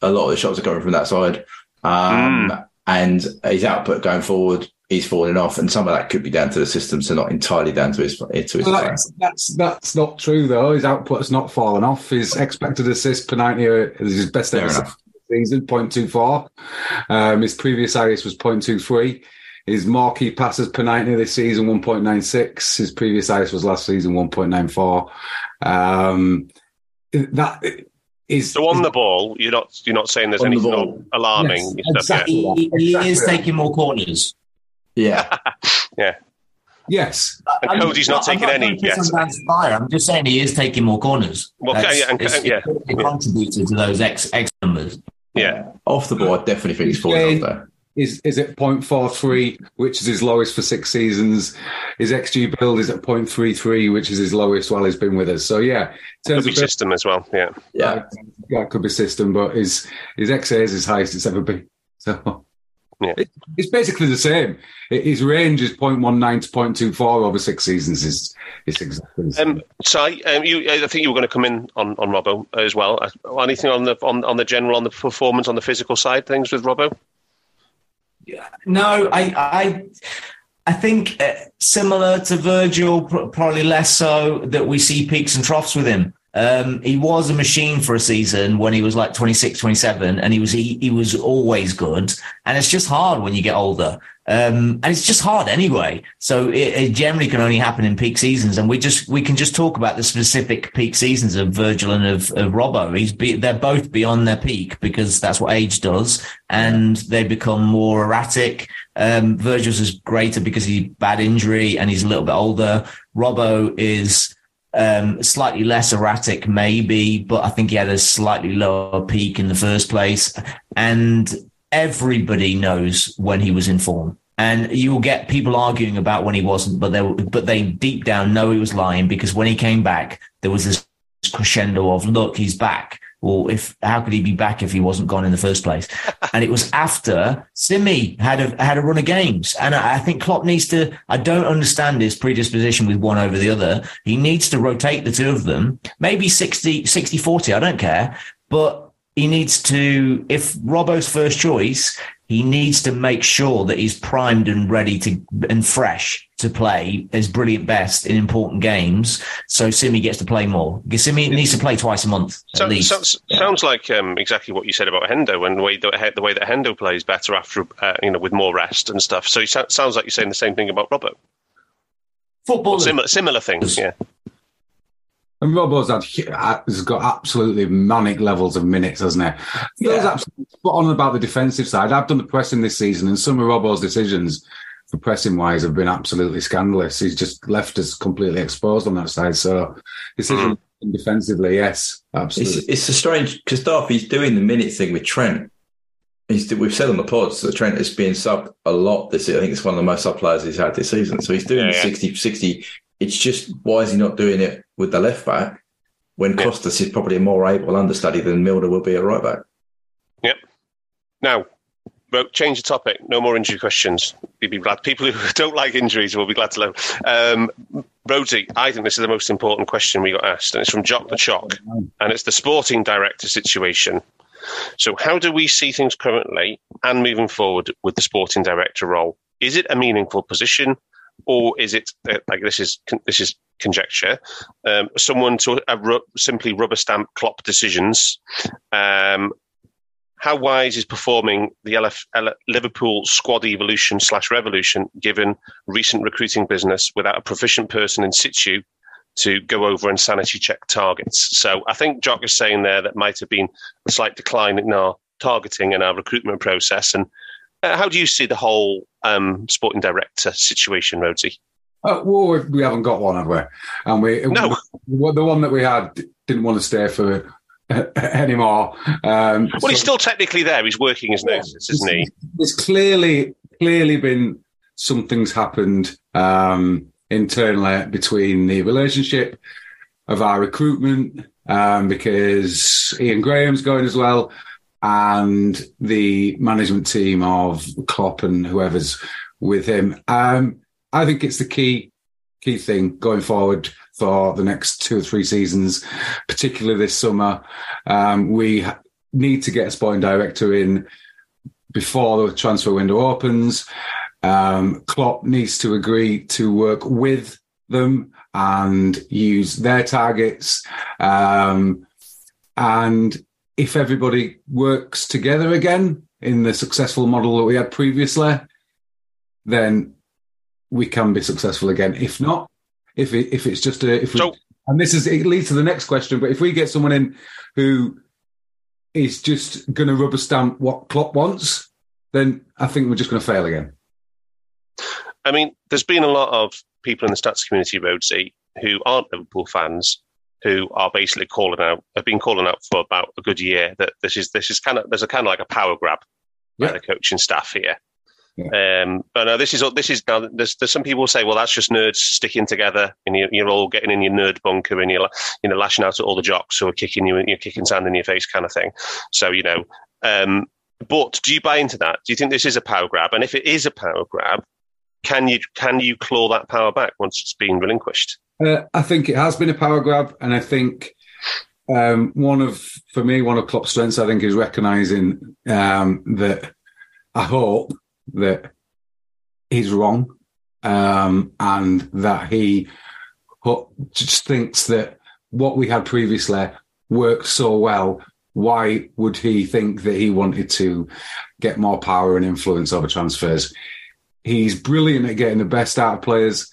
a lot of the shots are coming from that side. Um, and his output going forward, he's falling off, and some of that could be down to the system, so not entirely down to his to his Well, that's, that's that's not true though. His output has not fallen off. His expected assist per ninety is his best Fair ever season, 0.24. Um, his previous highest was 0.23. His marquee passes per 90 this season, 1.96. His previous highest was last season, 1.94. Um, that is. So on the ball, you're not you're not saying there's On the anything alarming. Yes, and stuff, yeah? exactly. He, he is Exactly. taking more corners. Yeah, yeah. Yes. And I'm Cody's not taking I'm any trying to yet. put some down fire. I'm just saying he is taking more corners. Well, That's- yeah, and- it's- and- yeah, it's yeah. contributed to those X X numbers. Yeah. off the ball, I definitely think he's falling off there. Is is at 0.43, which is his lowest for six seasons. His XG build is at 0.33, which is his lowest while he's been with us. So yeah, in Could terms be of system as well. Yeah. Yeah, yeah, it could be system, but his his XA is his highest it's ever been. So Yeah. it, it's basically the same. It- His range is 0.19 to 0.24 over six seasons. Is it's exactly the same. Um, Si, um, you, I think you were going to come in on, on Robbo as well. Uh, Anything on the on, on the general on the performance on the physical side things with Robbo? No, I, I, I think uh, similar to Virgil, pr- probably less so that we see peaks and troughs with him. Um, he was a machine for a season when he was like 26, 27, and he was he, he was always good. And it's just hard when you get older. Um, and it's just hard anyway. So it, it, generally can only happen in peak seasons. And we just we can just talk about the specific peak seasons of Virgil and of, of Robbo. He's be, they're both beyond their peak because that's what age does, and they become more erratic. Um, Virgil's is greater because he bad injury and he's a little bit older. Robbo is um, slightly less erratic, maybe, but I think he had a slightly lower peak in the first place. And everybody knows when he was in form. And you will get people arguing about when he wasn't, but they but they deep down know he was lying because when he came back, there was this crescendo of look, he's back. Well, if how could he be back if he wasn't gone in the first place? And it was after Simi had a had a run of games, and I, I think Klopp needs to. I don't understand his predisposition with one over the other. He needs to rotate the two of them, maybe 60, 60 40, I don't care, but he needs to, if Robbo's first choice, he needs to make sure that he's primed and ready to and fresh to play his brilliant best in important games. So Simi gets to play more. Simi needs to play twice a month at So, least. so- Yeah. Sounds like um, exactly what you said about Hendo and the way that, the way that Hendo plays better after uh, you know with more rest and stuff. So it sounds like you're saying the same thing about Robbo. Football. Similar, similar things. Yeah. And Robbo's had, hu- has got absolutely manic levels of minutes, hasn't he? He was Yeah. absolutely spot on about the defensive side. I've done the pressing this season, and some of Robbo's decisions for pressing wise have been absolutely scandalous. He's just left us completely exposed on that side. So, decision mm. defensively, yes, It's, absolutely. it's a strange because Darby's doing the minute thing with Trent. He's, we've said on the pods that Trent is being subbed a lot this year. I think it's one of the most sub players he's had this season. So he's doing Yeah, the yeah. 60 60. It's just why is he not doing it with the left back when Yeah. Costas is probably a more able understudy than Milner will be at right back? Yep. Now, change the topic. No more injury questions. You'd be glad. People who don't like injuries will be glad to know. Um, Rhodesy, I think this is the most important question we got asked, and it's from Jock the Chock, and it's the sporting director situation. So, how do we see things currently and moving forward with the sporting director role? Is it a meaningful position, or is it uh, like this is this is conjecture? Um, someone to uh, ru- simply rubber stamp Klopp decisions, um, how wise is performing the LF, L- Liverpool squad evolution slash revolution given recent recruiting business without a proficient person in situ to go over and sanity check targets? So I think Jock is saying there that might have been a slight decline in our targeting and our recruitment process. And uh, how do you see the whole um, sporting director situation, Rhodesy? Uh, well, we haven't got one, have we? And we No. the, the one that we had didn't want to stay for anymore. Um, Well, he's still technically there. He's working his Yeah. notice, isn't he? There's clearly clearly been something's happened um, internally between the relationship of our recruitment um, because Ian Graham's going as well, and the management team of Klopp and whoever's with him. Um, I think it's the key key thing going forward for the next two or three seasons, particularly this summer. Um, we need to get a sporting director in before the transfer window opens. Um, Klopp needs to agree to work with them and use their targets. Um, and if everybody works together again in the successful model that we had previously, then we can be successful again. If not, if it, if it's just a if we, So- and this is it leads to the next question. But if we get someone in who is just going to rubber stamp what Klopp wants, then I think we're just going to fail again. I mean, there's been a lot of people in the stats community, Rhodesy, who aren't Liverpool fans, who are basically calling out, have been calling out for about a good year that this is this is kind of there's a kind of like a power grab by the coaching staff here. Um, but no, this is this is now. There's, there's some people say, well, that's just nerds sticking together, and you're, you're all getting in your nerd bunker, and you're you know lashing out at all the jocks who are kicking you, and you're kicking sand in your face, kind of thing. So you know, um, but do you buy into that? Do you think this is a power grab? And if it is a power grab, can you can you claw that power back once it's been relinquished? Uh, I think it has been a power grab, and I think um, one of, for me, one of Klopp's strengths, I think, is recognising um, that. I hope that he's wrong, um, and that he just thinks that what we had previously worked so well. Why would he think that he wanted to get more power and influence over transfers? He's brilliant at getting the best out of players.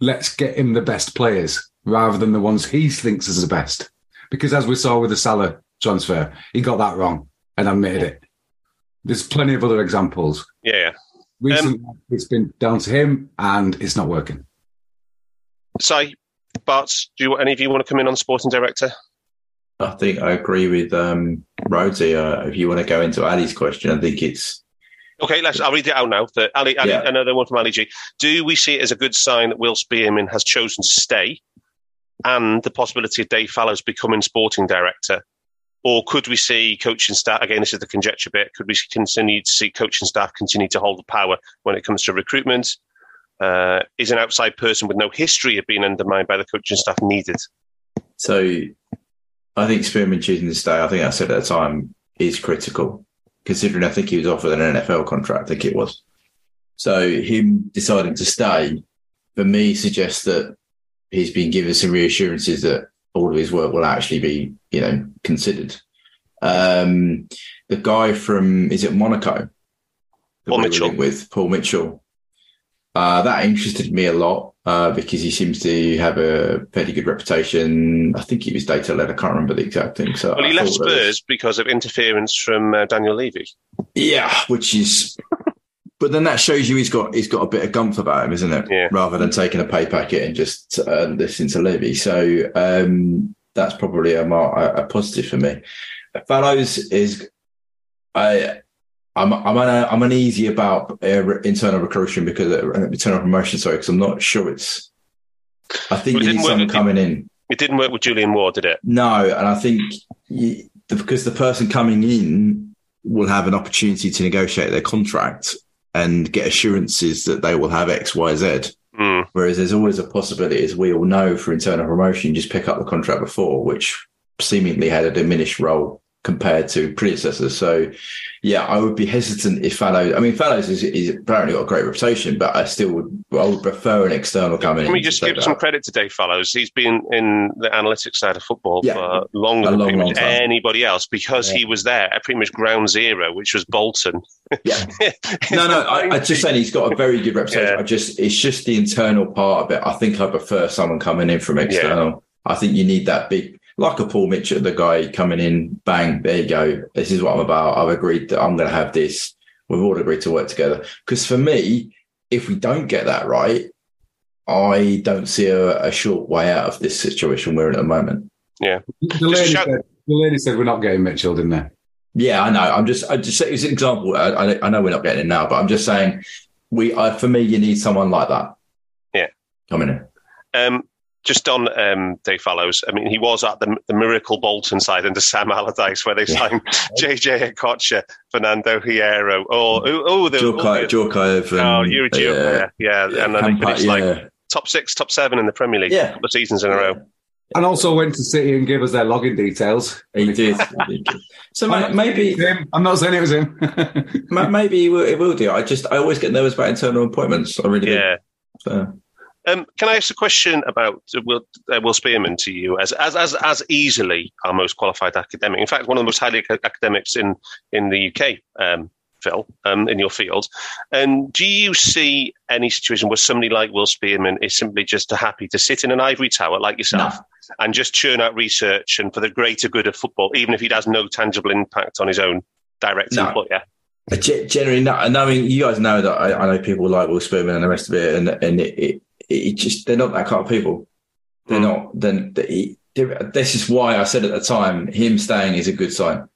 Let's get him the best players rather than the ones he thinks is the best. Because as we saw with the Salah transfer, he got that wrong and admitted it. There's plenty of other examples. Yeah, yeah. Recently, it's been down to him and it's not working. Si, Bart, do you, any of you want to come in on sporting director? I think I agree with um, Rhodesy. Uh, if you want to go into Ali's question, I think it's Okay, let's. I'll read it out now. The Ali, Ali Yeah. another one from Ali G. Do we see it as a good sign that Will Spearman has chosen to stay, and the possibility of Dave Fallows becoming sporting director, or could we see coaching staff? Again, this is the conjecture bit. Could we continue to see coaching staff continue to hold the power when it comes to recruitment? Uh, is an outside person with no history of being undermined by the coaching staff needed? So I think Spearman choosing to stay, I think I said at the time, is critical, considering I think he was offered an NFL contract, I think it was. So him deciding to stay, for me, suggests that he's been given some reassurances that all of his work will actually be, you know, considered. Um, the guy from, is it Monaco? Paul Mitchell. With Paul Mitchell. Uh, that interested me a lot uh, because he seems to have a fairly good reputation. I think he was data led. I can't remember the exact thing. So Well, he I left Spurs because of interference from uh, Daniel Levy. yeah, which is. But then that shows you he's got he's got a bit of gumph about him, isn't it? Yeah. Rather than taking a pay packet and just uh, listening to Levy. So um, that's probably a, mar- a, a positive for me. Fallows is I. I'm I'm un, I'm uneasy about uh, re- internal recruiting because uh, internal promotion. Sorry, because I'm not sure it's. I think Well, you need someone coming in. It didn't work with Julian Ward, did it? No, and I think you, because the person coming in will have an opportunity to negotiate their contract and get assurances that they will have X, Y, Z. Hmm. Whereas there's always a possibility, as we all know, for internal promotion, you just pick up the contract before, which seemingly had a diminished role compared to predecessors. So, yeah, I would be hesitant if Fallows. I mean, Fallows is, is apparently got a great reputation, but I still would. I would prefer an external coming Can in. we just give some credit to Dave Fallows? He's been in the analytics side of football Yeah. for longer than long, anybody else because he was there at pretty much ground zero, which was Bolton. Yeah. No, no, I, I just saying he's got a very good reputation. Yeah. I just it's just the internal part of it. I think I prefer someone coming in from external. I think you need that big like a Paul Mitchell, the guy coming in, bang, there you go. This is what I'm about. I've agreed that I'm gonna have this. We've all agreed to work together. Because for me, if we don't get that right, I don't see a, a short way out of this situation we're in at the moment. Delaney shout- said, Delaney said we're not getting Mitchell, didn't they? Yeah, I know. I'm just, I just, say it's an example. I, I, I know we're not getting it now, but I'm just saying, we, I, for me, you need someone like that. Yeah. coming in. Um, just on um, Dave Fallows, I mean, he was at the, the Miracle Bolton side under Sam Allardyce, where they Yeah. signed JJ Okocha, Fernando Hierro, or oh, oh the Jorkai, Djorkaeff. and, oh, you're a Gio, yeah, yeah, and then they Kampa- finished like yeah. top six, top seven in the Premier League, Yeah. a couple of seasons in a row. And also went to City and gave us their login details. He did. He did. So ma- maybe, Him. I'm not saying it was him. maybe it will, it will do. I just, I always get nervous about internal appointments. I really Yeah. do. So, Um, can I ask a question about uh, Will, uh, Will Spearman to you as, as as as easily our most qualified academic? In fact, one of the most highly ac- academics in in the UK, um, Phil, um, in your field. And do you see any situation where somebody like Will Spearman is simply just happy to sit in an ivory tower like yourself and just churn out research and for the greater good of football, even if he has no tangible impact on his own direct No. employer? Ge- generally, not, and I mean, you guys know that I, I know people like Will Spearman and the rest of it, and and it, it, it just they're not that kind of people. They're Mm. not. Then they, this is why I said at the time, him staying is a good sign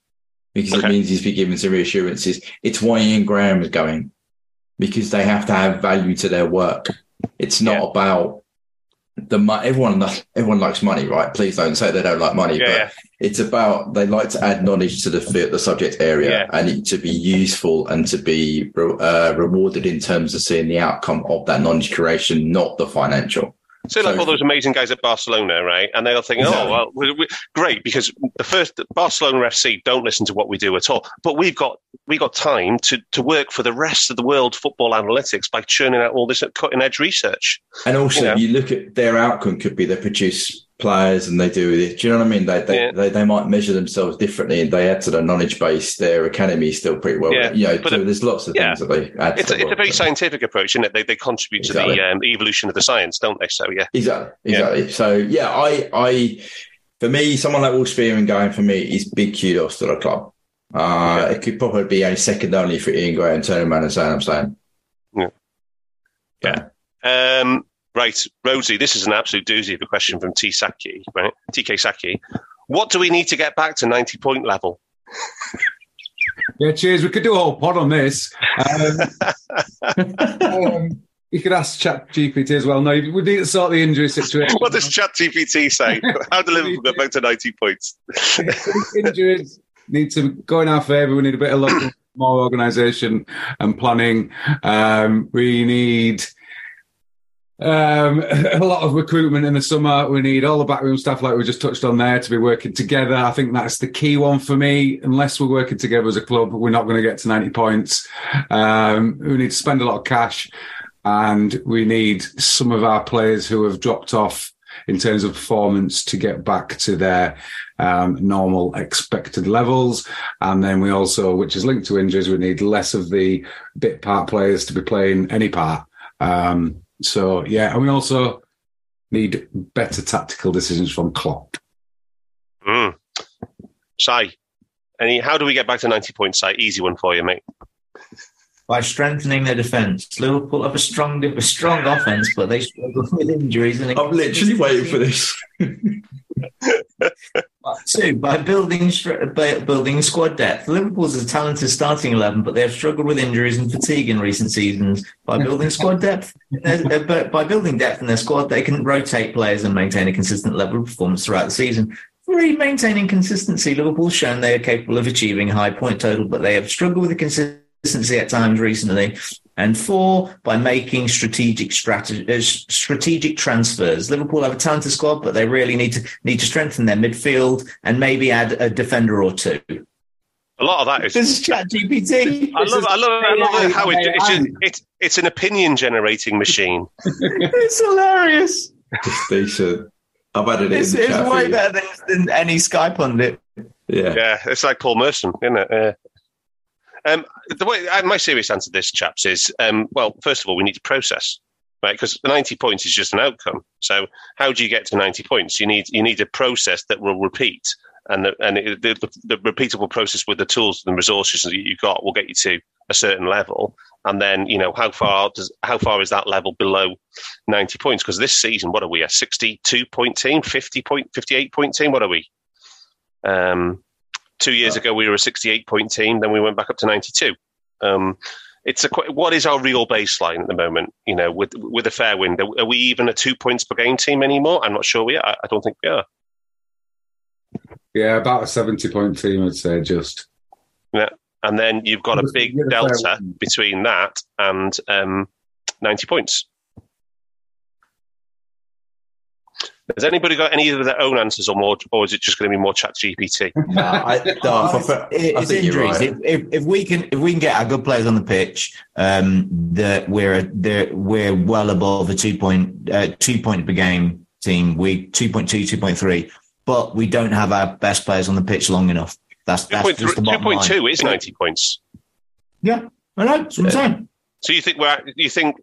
because Okay. it means he's been given some reassurances. It's why Ian Graham is going because they have to have value to their work. It's not Yeah. about the money. Everyone, everyone likes money, right? Please don't say they don't like money, Yeah, but yeah. it's about they like to add knowledge to the the subject area Yeah. and it to be useful and to be re- uh, rewarded in terms of seeing the outcome of that knowledge creation, not the financial. So, like So- all those amazing guys at Barcelona, right? And they'll think, oh, Exactly. oh, well, we, we, great, because the first Barcelona FC don't listen to what we do at all. But we've got we got time to to work for the rest of the world football analytics by churning out all this cutting edge research. And also, Yeah. you look at their outcome could be they produce players and they do it. Do you know what I mean? They they, Yeah. they, they might measure themselves differently and they add to the knowledge base. Their academy is still pretty well. Yeah, you know, so it- there's lots of yeah. things that they add. It's to a, the it's a very scientific approach, isn't it? They, they contribute to the um, evolution of the science, don't they? So, yeah. Exactly. Exactly. So yeah, I I for me, someone like Will Spearman going for me is big kudos to the club. Uh, It could probably be a second only for Ian Gray and turning around and saying, "I'm saying, yeah, Um, right, Rhodesy, this is an absolute doozy of a question from T Saki, right? TK Saki. What do we need to get back to 90 point level? Yeah, cheers. We could do a whole pod on this. Um, um, you could ask Chat GPT as well. No, we need to sort the injury situation. What does ChatGPT say? How do Liverpool get back to 90 points? injuries need to go in our favour. We need a bit of local, more organisation and planning. Um, we need um, a lot of recruitment in the summer. We need all the backroom staff, like we just touched on there, to be working together. I think that's the key one for me. Unless we're working together as a club, we're not going to get to 90 points. Um, we need to spend a lot of cash and we need some of our players who have dropped off in terms of performance to get back to their um, normal expected levels. And then we also, which is linked to injuries, we need less of the bit part players to be playing any part. Um, so yeah, and we also need better tactical decisions from Klopp. Mm. Si, any, how do we get back to 90 points, Si? Easy one for you, mate. by strengthening their defence. Liverpool have a strong, a strong offence, but they struggle with injuries. And I'm literally waiting for this. Two, by building by building squad depth. Liverpool's a talented starting eleven, but they have struggled with injuries and fatigue in recent seasons. By building squad depth, uh, but by building depth in their squad, they can rotate players and maintain a consistent level of performance throughout the season. Three, maintaining consistency. Liverpool's shown they are capable of achieving a high point total, but they have struggled with the consistency at times recently. And four, by making strategic strategy, uh, strategic transfers. Liverpool have a talented squad, but they really need to need to strengthen their midfield and maybe add a defender or two. A lot of that is. This is Chat GPT. I love, I love, I love it how it, it's, just, it's, it's an opinion generating machine. it's hilarious. It's decent. I've added it It's, in the it's chat. for way you. better than, than any Sky pundit. Yeah. Yeah, it's like Paul Merson, isn't it? Yeah. Um, the way uh, my serious answer to this, chaps, is um, well, first of all, we need to process, right? Because ninety points is just an outcome. So, how do you get to ninety points? You need you need a process that will repeat, and the, and it, the, the, the repeatable process with the tools and resources that you got will get you to a certain level. And then, you know, how far does how far is that level below ninety points? Because this season, what are we a sixty-two point team, fifty point, fifty-eight point team? What are we? Um, two years ago, we were a sixty-eight point team. Then we went back up to ninety-two. Um, it's a what is our real baseline at the moment? You know, with with a fair wind, are, we even a two points per game team anymore? I'm not sure we are. I, I don't think we are. Yeah, about a 70 point team, I'd say, just. Yeah, and then you've got a big with a fair delta between that and um, ninety points. Has anybody got any of their own answers, or more, or is it just going to be more Chat GPT? No, I, no, I, I, it's think you're injuries. right. If, if, if we can if we can get our good players on the pitch, um, that we're they're, we're well above a two point uh, two point per game team. We 2.2, 2.3, but we don't have our best players on the pitch long enough. That's that's just the bottom point line. is ninety points. Yeah, I know. That's what I'm saying. So you think we're you think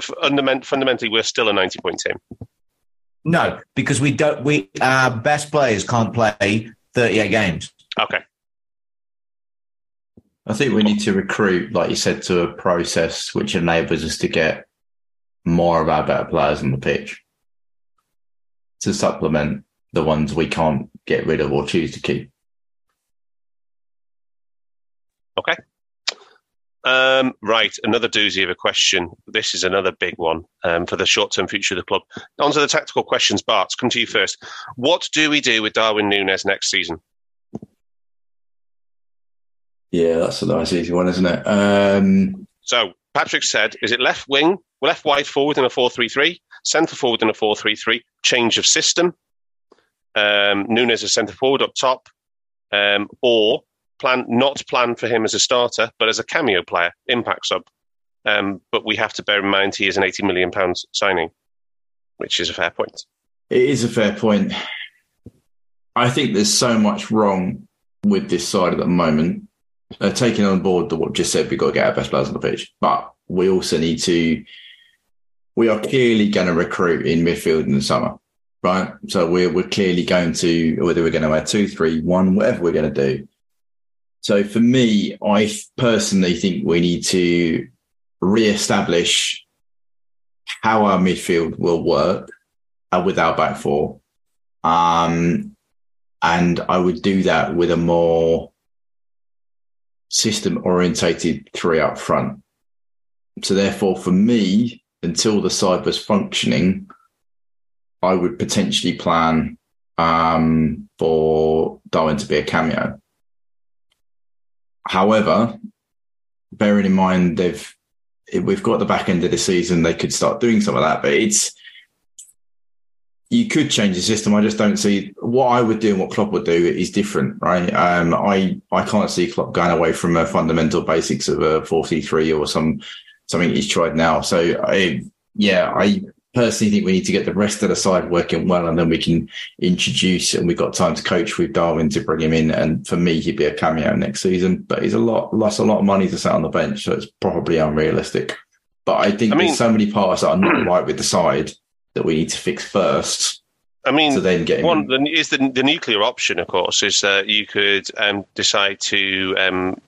fundament, fundamentally we're still a ninety point team? No, because we don't. We our best players can't play 38 games. Okay. I think we need to recruit, like you said, to a process which enables us to get more of our better players on the pitch to supplement the ones we can't get rid of or choose to keep. Okay. Um, right, another doozy of a question. This is another big one um, for the short-term future of the club. On to the tactical questions. Bart, come to you first. What do we do with Darwin Nunez next season? Yeah, that's a nice easy one, isn't it? Um, So Patrick said, is it left wing, left wide forward in a 4-3-3, centre forward in a 4-3-3, change of system, um, Nunez as centre forward up top, um, or plan not plan for him as a starter, but as a cameo player, impact sub. Um, but we have to bear in mind he is an 80 million pounds signing, which is a fair point. it is a fair point. I think there's so much wrong with this side at the moment. Uh, taking on board the what just said, we've got to get our best players on the pitch, but we also need to. We are clearly going to recruit in midfield in the summer, right? So we're we're clearly going to whether we're going to add two, three, one, whatever we're going to do. So for me, I personally think we need to re-establish how our midfield will work uh, with our back four. Um, and I would do that with a more system orientated three up front. So therefore, for me, until the side was functioning, I would potentially plan um, for Darwin to be a cameo. However, bearing in mind they've we've got the back end of the season, they could start doing some of that, but it's you could change the system. I just don't see what I would do and what Klopp would do is different, right? Um, I I can't see Klopp going away from a fundamental basics of a forty three or some something he's tried now. So I yeah, I personally think we need to get the rest of the side working well, and then we can introduce and we've got time to coach with Darwin to bring him in. And for me, he'd be a cameo next season, but he's a lot lost a lot of money to sit on the bench, so it's probably unrealistic. But I think I mean- there's so many parts that are not right with the side that we need to fix first. I mean, to then get one in. is the the nuclear option, of course, is that you could um, decide to um,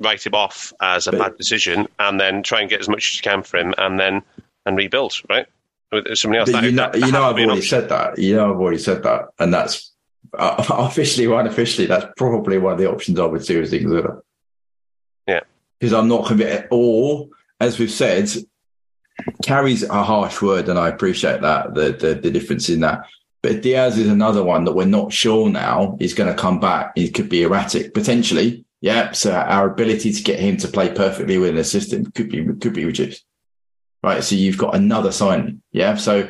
write him off as a But- bad decision, and then try and get as much as you can for him, and then and rebuild, right? With somebody else. That, you know, that- that you know, I've already said that. You know, I've already said that, and that's uh, officially, or unofficially, that's probably one of the options I would seriously consider. Yeah. because I'm not convinced. Or, as we've said, carries a harsh word, and I appreciate that the the, the difference in that. But Diaz is another one that we're not sure now is going to come back. He could be erratic potentially. Yeah, so our ability to get him to play perfectly within the system could be could be reduced right? So you've got another signing. Yeah. So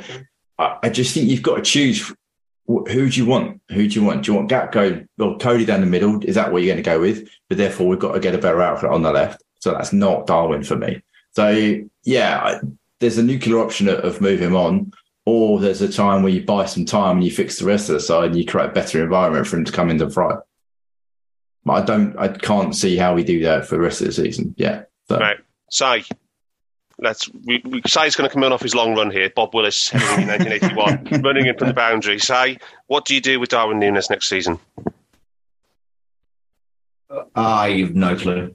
I, I just think you've got to choose wh- who do you want? Who do you want? Do you want Gakpo or Cody down the middle? Is that what you're going to go with? But therefore, we've got to get a better outfit on the left. So that's not Darwin for me. So yeah, I, there's a nuclear option of, of move him on, or there's a time where you buy some time and you fix the rest of the side and you create a better environment for him to come into fry. But I don't, I can't see how we do that for the rest of the season. Yeah. So, Right, Si. Let's. We, we, Si's going to come in off his long run here. Bob Willis, in 1981, running in from the boundary. Si, what do you do with Darwin Nunez next season? I've no clue.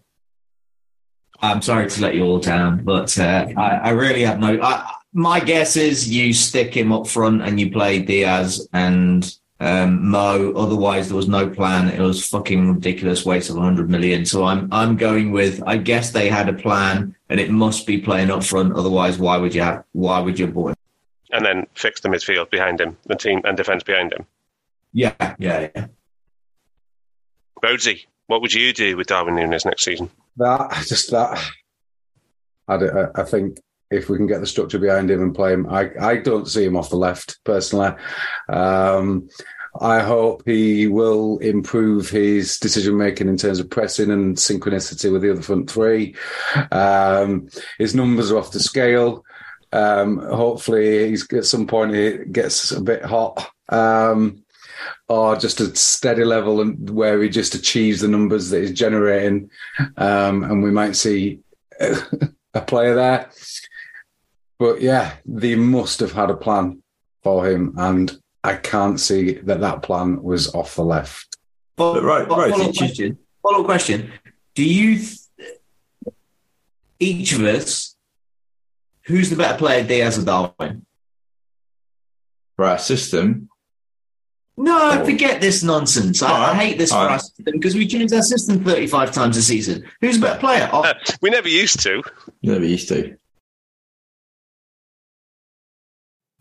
I'm sorry to let you all down, but uh, I, I really have no. I, my guess is you stick him up front and you play Diaz and um, Mo. Otherwise, there was no plan. It was fucking ridiculous waste of 100 million. So I'm I'm going with. I guess they had a plan, and it must be playing up front. Otherwise, why would you have? Why would you boy? And then fix the midfield behind him, the team and defence behind him. Yeah, yeah, yeah. Rhodesy, what would you do with Darwin Nunez next season? That just that. I, d- I- I think if we can get the structure behind him and play him, I I don't see him off the left personally. Um, I hope he will improve his decision making in terms of pressing and synchronicity with the other front three. Um, his numbers are off the scale. Um, hopefully, he's at some point he gets a bit hot. Um, or just a steady level and where he just achieves the numbers that he's generating. Um, and we might see a player there. But yeah, they must have had a plan for him. And I can't see that that plan was off the left. Follow, But right- right, follow it's- question. Follow question. Do you, th- each of us, who's the better player, Diaz or Darwin? for our system, No, Oh. forget this nonsense. I, I hate this for alright. our system because we change our system 35 times a season. Who's a better player? Oh, Uh, we never used to. you know, we used to.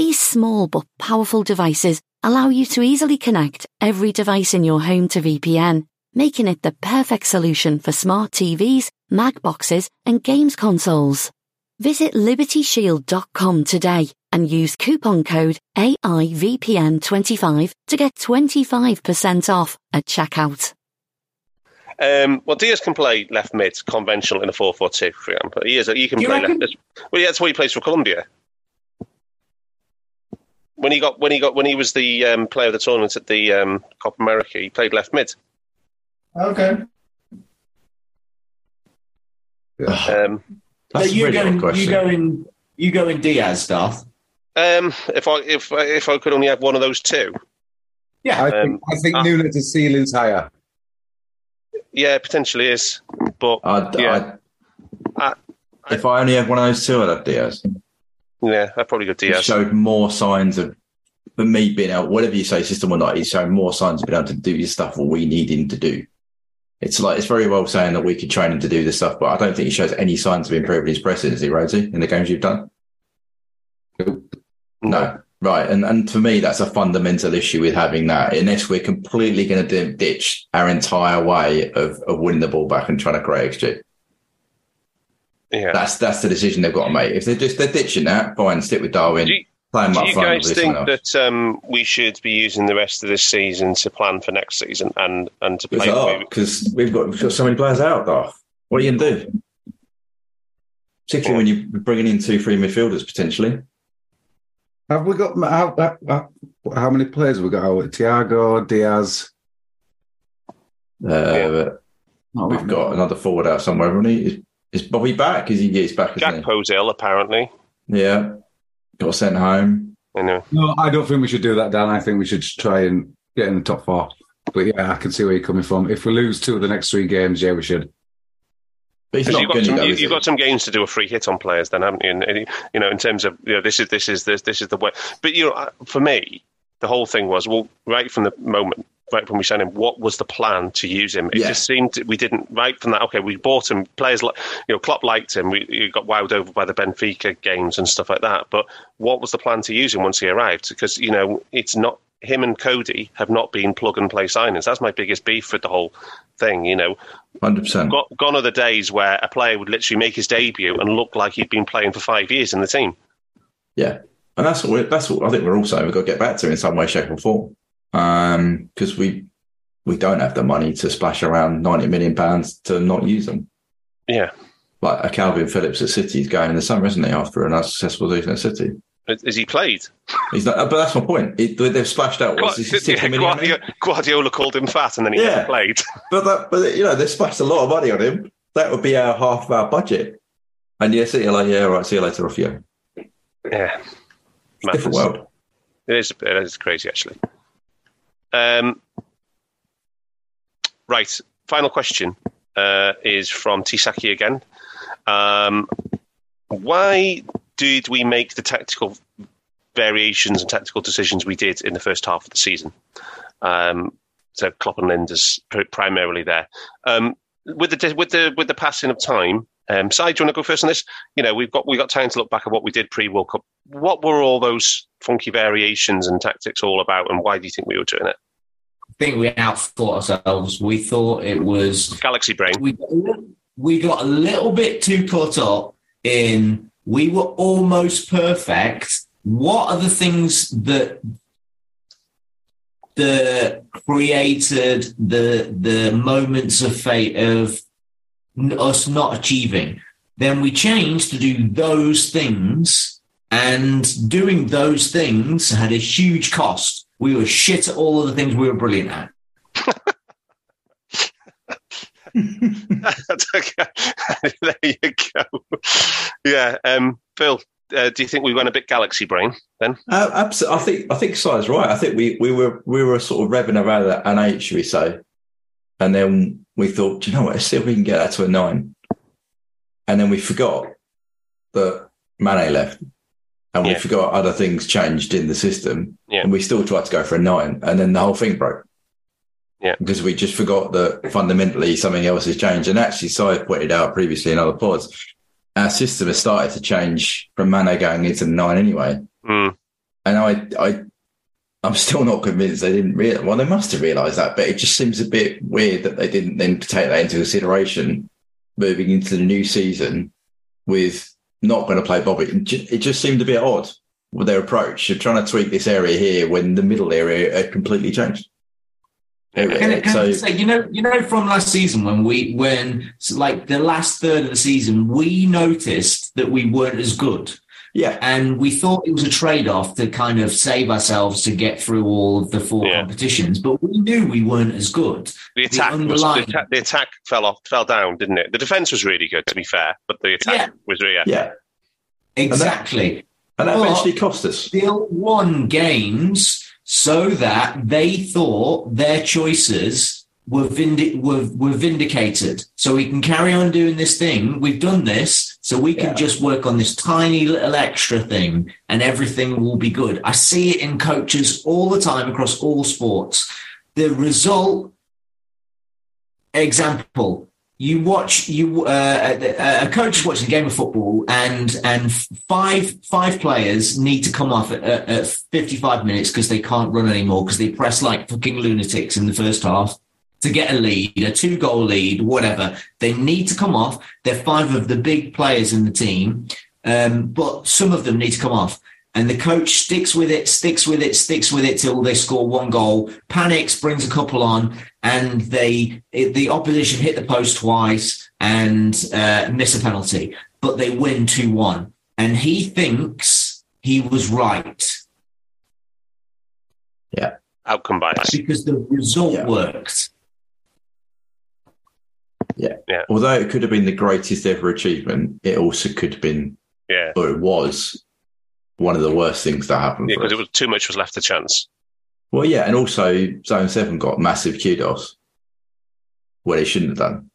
These small but powerful devices allow you to easily connect every device in your home to VPN, making it the perfect solution for smart TVs, Mac boxes, and games consoles. Visit libertyshield.com today and use coupon code AIVPN25 to get 25% off at checkout. Um, well, Diaz can play left mid, conventional in a 4 4 2, for example. He is, he can You play reckon? left mid. Well, yeah, that's what he plays for Colombia. When he got when he got when he was the um, player of the tournament at the um, Copa America, he played left mid. Okay. Um, So That's you really going, good question. you going, you going Diaz, Darth? um, if I if if I could only have one of those two, Yeah. I think, Um, I think uh, Nunez' ceiling's higher. yeah, potentially is. But I'd, Yeah. I'd, if I only had one of those two, I'd have Diaz. Yeah, I'd probably go He Diaz. showed more signs of, for me being out, whatever you say, system or not, he's shown more signs of being able to do the stuff what we need him to do. It's like, it's very well saying that we could train him to do this stuff, but I don't think he shows any signs of improving his pressing, is he, Rhodesy, in the games you've done? No. Right. And, and for me, that's a fundamental issue with having that, unless we're completely going to ditch our entire way of, of winning the ball back and trying to create XG. Yeah. That's that's the decision they've got to make. If they're just they're ditching that, fine, stick with Darwin, Do you- play Do you guys think that um, we should be using the rest of this season to plan for next season and and to play? because we've got we've got so many players out, Darth. What are you going to do? Particularly when you're bringing in two free midfielders potentially. Have we got how, how, how many players have we got? out? Thiago, Diaz. Uh, Oh, We've got another forward out somewhere, haven't we? Is, is Bobby back? Is he? Yeah, he's back, isn't he? Gakpo's ill, apparently. Yeah. Got sent home. I know. No, I don't think we should do that, Dan. I think we should try and get in the top four. But yeah, I can see where you're coming from. If we lose two of the next three games, yeah, we should. But he's not you've got going to some, go. you, is you've got some games to do a free hit on players, then, haven't you? And, and, you know, in terms of you know, this is this is this this is the way. But you know, uh, for me, the whole thing was well, right from the moment, right when we signed him, what was the plan to use him? It Yeah. just seemed we didn't right from that. Okay, we bought him. Players like you know, Klopp liked him. We, we got wowed over by the Benfica games and stuff like that. But what was the plan to use him once he arrived? Because you know, it's not him and Cody have not been plug and play signings. That's my biggest beef with the whole thing. You know, 100%. Gone are the days where a player would literally make his debut and look like he'd been playing for five years in the team. Yeah, and that's what we're, that's what I think we're also we've got to get back to in some way, shape, or form, Um, because we we don't have the money to splash around ninety million pounds to not use them. Yeah. Like a Kalvin Phillips at City is going in the summer, isn't he? After an unsuccessful season at City, Has he played? he's not. But that's my point. It, they've splashed out. 60 Yeah. Guardiola, Guardiola called him fat and then he Yeah. played. But that, but you know, they splashed a lot of money on him. That would be our half of our budget. And City are like, yeah, right, see you later, off you. Yeah. Different world. It is, it is crazy, actually. Um, right. Final question uh, is from Tisaki again. Um, why did we make the tactical variations and tactical decisions we did in the first half of the season? Um, so Klopp and Lijnders primarily there. Um, with the with the with the passing of time, um, Si, do you want to go first on this? You know, we've got we got time to look back at what we did pre World Cup. What were all those funky variations and tactics all about, and why do you think we were doing it? I think we outthought ourselves. We thought it was Galaxy brain. we got a little- we got a little bit too caught up in we were almost perfect. What are the things that that created the the moments of fate of us not achieving? Then we changed to do those things, and doing those things had a huge cost. We were shit at all of the things we were brilliant at. there you go. Yeah, um, Phil. uh, do you think we went a bit galaxy brain then? Uh, absolutely. I think I think Si's right. I think we we were we were sort of revving around at an eight, should we say? And then we thought, do you know what? Let's see if we can get that to a nine. And then we forgot that Mane left, and we Yeah. forgot other things changed in the system, Yeah. and we still tried to go for a nine, and then the whole thing broke. Yeah. because we just forgot that fundamentally something else has changed. And actually, Si pointed out previously in other pods, our system has started to change from Mane going into the nine anyway. Mm. And I, I, I'm still not convinced they didn't realize. Well, they must have realised that, but it just seems a bit weird that they didn't then take that into consideration moving into the new season with not going to play Bobby. It just seemed a bit odd with their approach of trying to tweak this area here when the middle area had completely changed. Can, I- can So- I say, you know, you know, from last season when we, when like the last third of the season, we noticed that we weren't as good, Yeah, and we thought it was a trade-off to kind of save ourselves to get through all of the four Yeah. competitions. But we knew we weren't as good. The The attack, was, the, underlying- attack, the attack fell off, fell down, didn't it? The defense was really good, to be fair, but the attack Yeah. was really. yeah, Exactly. and that But- eventually cost us. Still won games so that they thought their choices were, vindi- were, were vindicated. So we can carry on doing this thing. We've done this, so we can Yeah. just work on this tiny little extra thing and everything will be good. I see it in coaches all the time across all sports. The result, example, you watch you uh, a coach is watching a game of football and and five five players need to come off at, at, at 55 minutes because they can't run anymore because they press like fucking lunatics in the first half to get a lead a two goal lead whatever they need to come off they're five of the big players in the team um, but some of them need to come off and the coach sticks with it, sticks with it, sticks with it till they score one goal, panics, brings a couple on, and they it, the opposition hit the post twice and uh, miss a penalty, but they win two one, and he thinks he was right Yeah. Outcome bias. because the result Yeah. worked. Although it could have been the greatest ever achievement, it also could have been, Yeah. or it was, one of the worst things that happened. Yeah, because it was too much was left to chance. Well, yeah, and also Zone Seven got massive kudos where they shouldn't have done.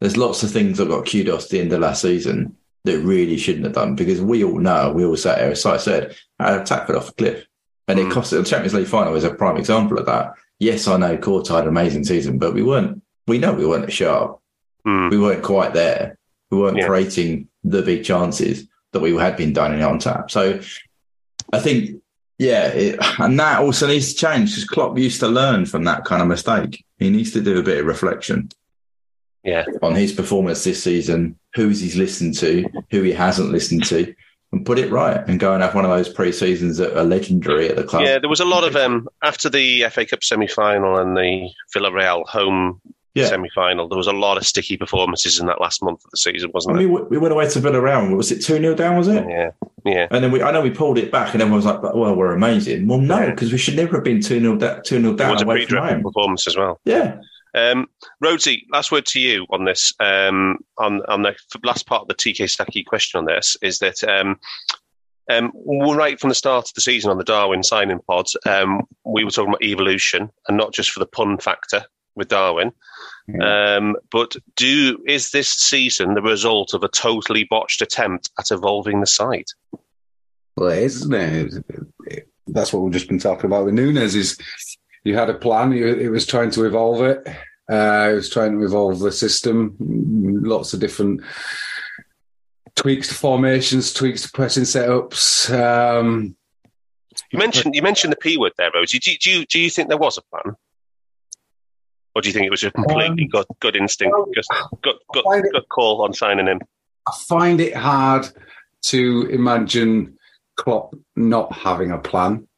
There's lots of things that got kudos at the end of last season that really shouldn't have done because we all know, we all sat there, as I said, our attack fell off a cliff, and it mm. cost. The Champions League final is a prime example of that. Yes, I know Courtois had an amazing season, but we weren't. We know we weren't sharp. Hmm. We weren't quite there. We weren't Yeah. creating the big chances that we had been dining on tap. So I think yeah, it, and that also needs to change because Klopp used to learn from that kind of mistake. He needs to do a bit of reflection Yeah. on his performance this season, who's he's listened to, who he hasn't listened to, and put it right and go and have one of those pre seasons that are legendary at the club. Yeah, there was a lot of um after the FA Cup semi final and the Villarreal home Yeah. semi final. There was a lot of sticky performances in that last month of the season, wasn't mean, we, we went away to Villarreal. Was it 2 0 down, was it? Yeah, yeah. And then we, I know we pulled it back, and everyone was like, well, we're amazing. Well, no, because we should never have been 2 0 da- 2 0 It down was a away pretty dreadful performance as well. Yeah. Um, Rhodesy, last word to you on this. Um, on on the last part of the TK Stacky question on this is that um, um, right from the start of the season on the Darwin signing pod, um, we were talking about evolution and not just for the pun factor with Darwin. Um, but do is this season the result of a totally botched attempt at evolving the site? Well, it is, isn't it? It- That's what we've just been talking about with Nunez. Is you had a plan, you, it was trying to evolve it. Uh, it was trying to evolve the system. Lots of different tweaks to formations, tweaks to pressing setups. Um, You mentioned you mentioned the P word there, Rhodesy. Do, do you do you think there was a plan, or do you think it was a completely Um, gut gut instinct, just find it- gut call on signing him? I find it hard to imagine Klopp not having a plan.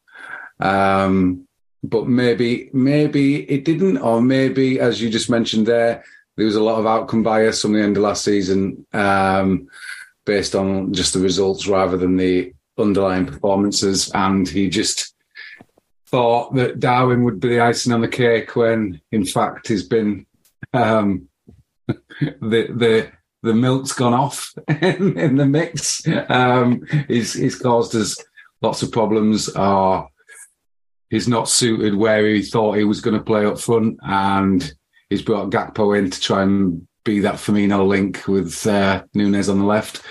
Um, but maybe, maybe it didn't, or maybe, as you just mentioned there, there was a lot of outcome bias from the end of last season, um, based on just the results rather than the underlying performances, and he just thought that Darwin would be the icing on the cake when, in fact, he's been um, the the the milk's gone off in, in the mix. Um, he's, he's caused us lots of problems. Or he's not suited where he thought he was going to play up front, and he's brought Gakpo in to try and be that Firmino link with uh, Nunez on the left.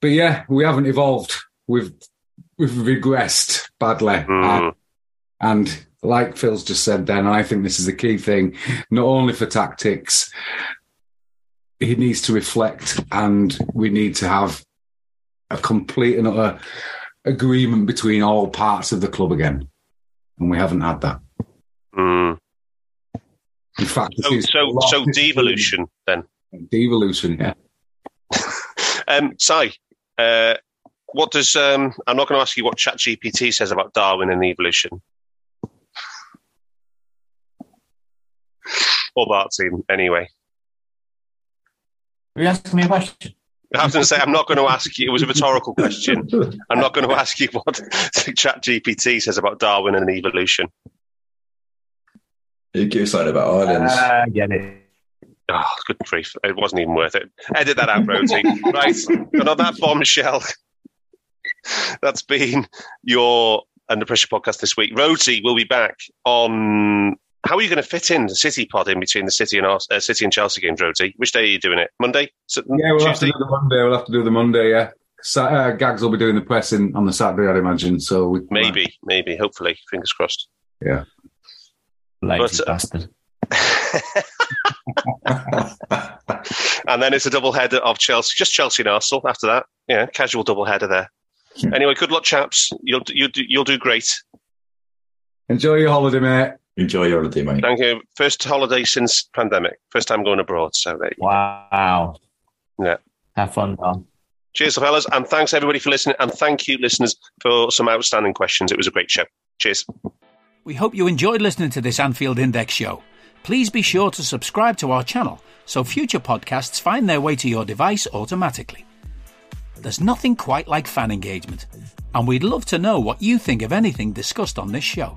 But yeah, we haven't evolved. We've we've regressed badly, Mm. And like Phil's just said, then I think this is the key thing, not only for tactics. He needs to reflect, and we need to have a complete and utter agreement between all parts of the club again, and we haven't had that. Mm. In fact, So, so, so devolution then. devolution, yeah. Um, Si, uh, what does um, I'm not going to ask you what ChatGPT says about Darwin and evolution, or Barteam anyway. Are you asking me a question? I was going to say I'm not going to ask you. It was a rhetorical question. I'm not going to ask you what Chat GPT says about Darwin and evolution. You give something about islands. Uh, get it. Oh, good grief! It wasn't even worth it. Edit that out, Rhodesy. right, and on that bombshell, that's been your Under Pressure podcast this week. Rhodesy will be back on. How are you going to fit in the City pod in between the City and Ars- uh, City and Chelsea games, Rhodesy? Which day are you doing it? Monday? So- Yeah, we'll have to do the Monday. We'll have to do the Monday. Yeah, Sa- uh, Gags will be doing the pressing on the Saturday, I'd imagine. So we, Maybe, maybe, hopefully, fingers crossed. yeah. Lazy But, uh, bastard. and then it's a double header of Chelsea, just Chelsea and Arsenal. After that, yeah, casual double header there. Anyway, good luck, chaps. You'll you'll do, you'll do great. Enjoy your holiday, mate. Enjoy your holiday, mate. Thank you. First holiday since pandemic. First time going abroad. So there you go. Wow. Yeah. Have fun, Don. Cheers, fellas, and thanks everybody for listening. And thank you, listeners, for some outstanding questions. It was a great show. Cheers. We hope you enjoyed listening to this Anfield Index show. Please be sure to subscribe to our channel so future podcasts find their way to your device automatically. There's nothing quite like fan engagement, and we'd love to know what you think of anything discussed on this show.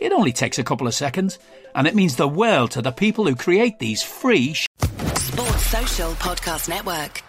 It only takes a couple of seconds, and it means the world to the people who create these free Sports Social Podcast Network.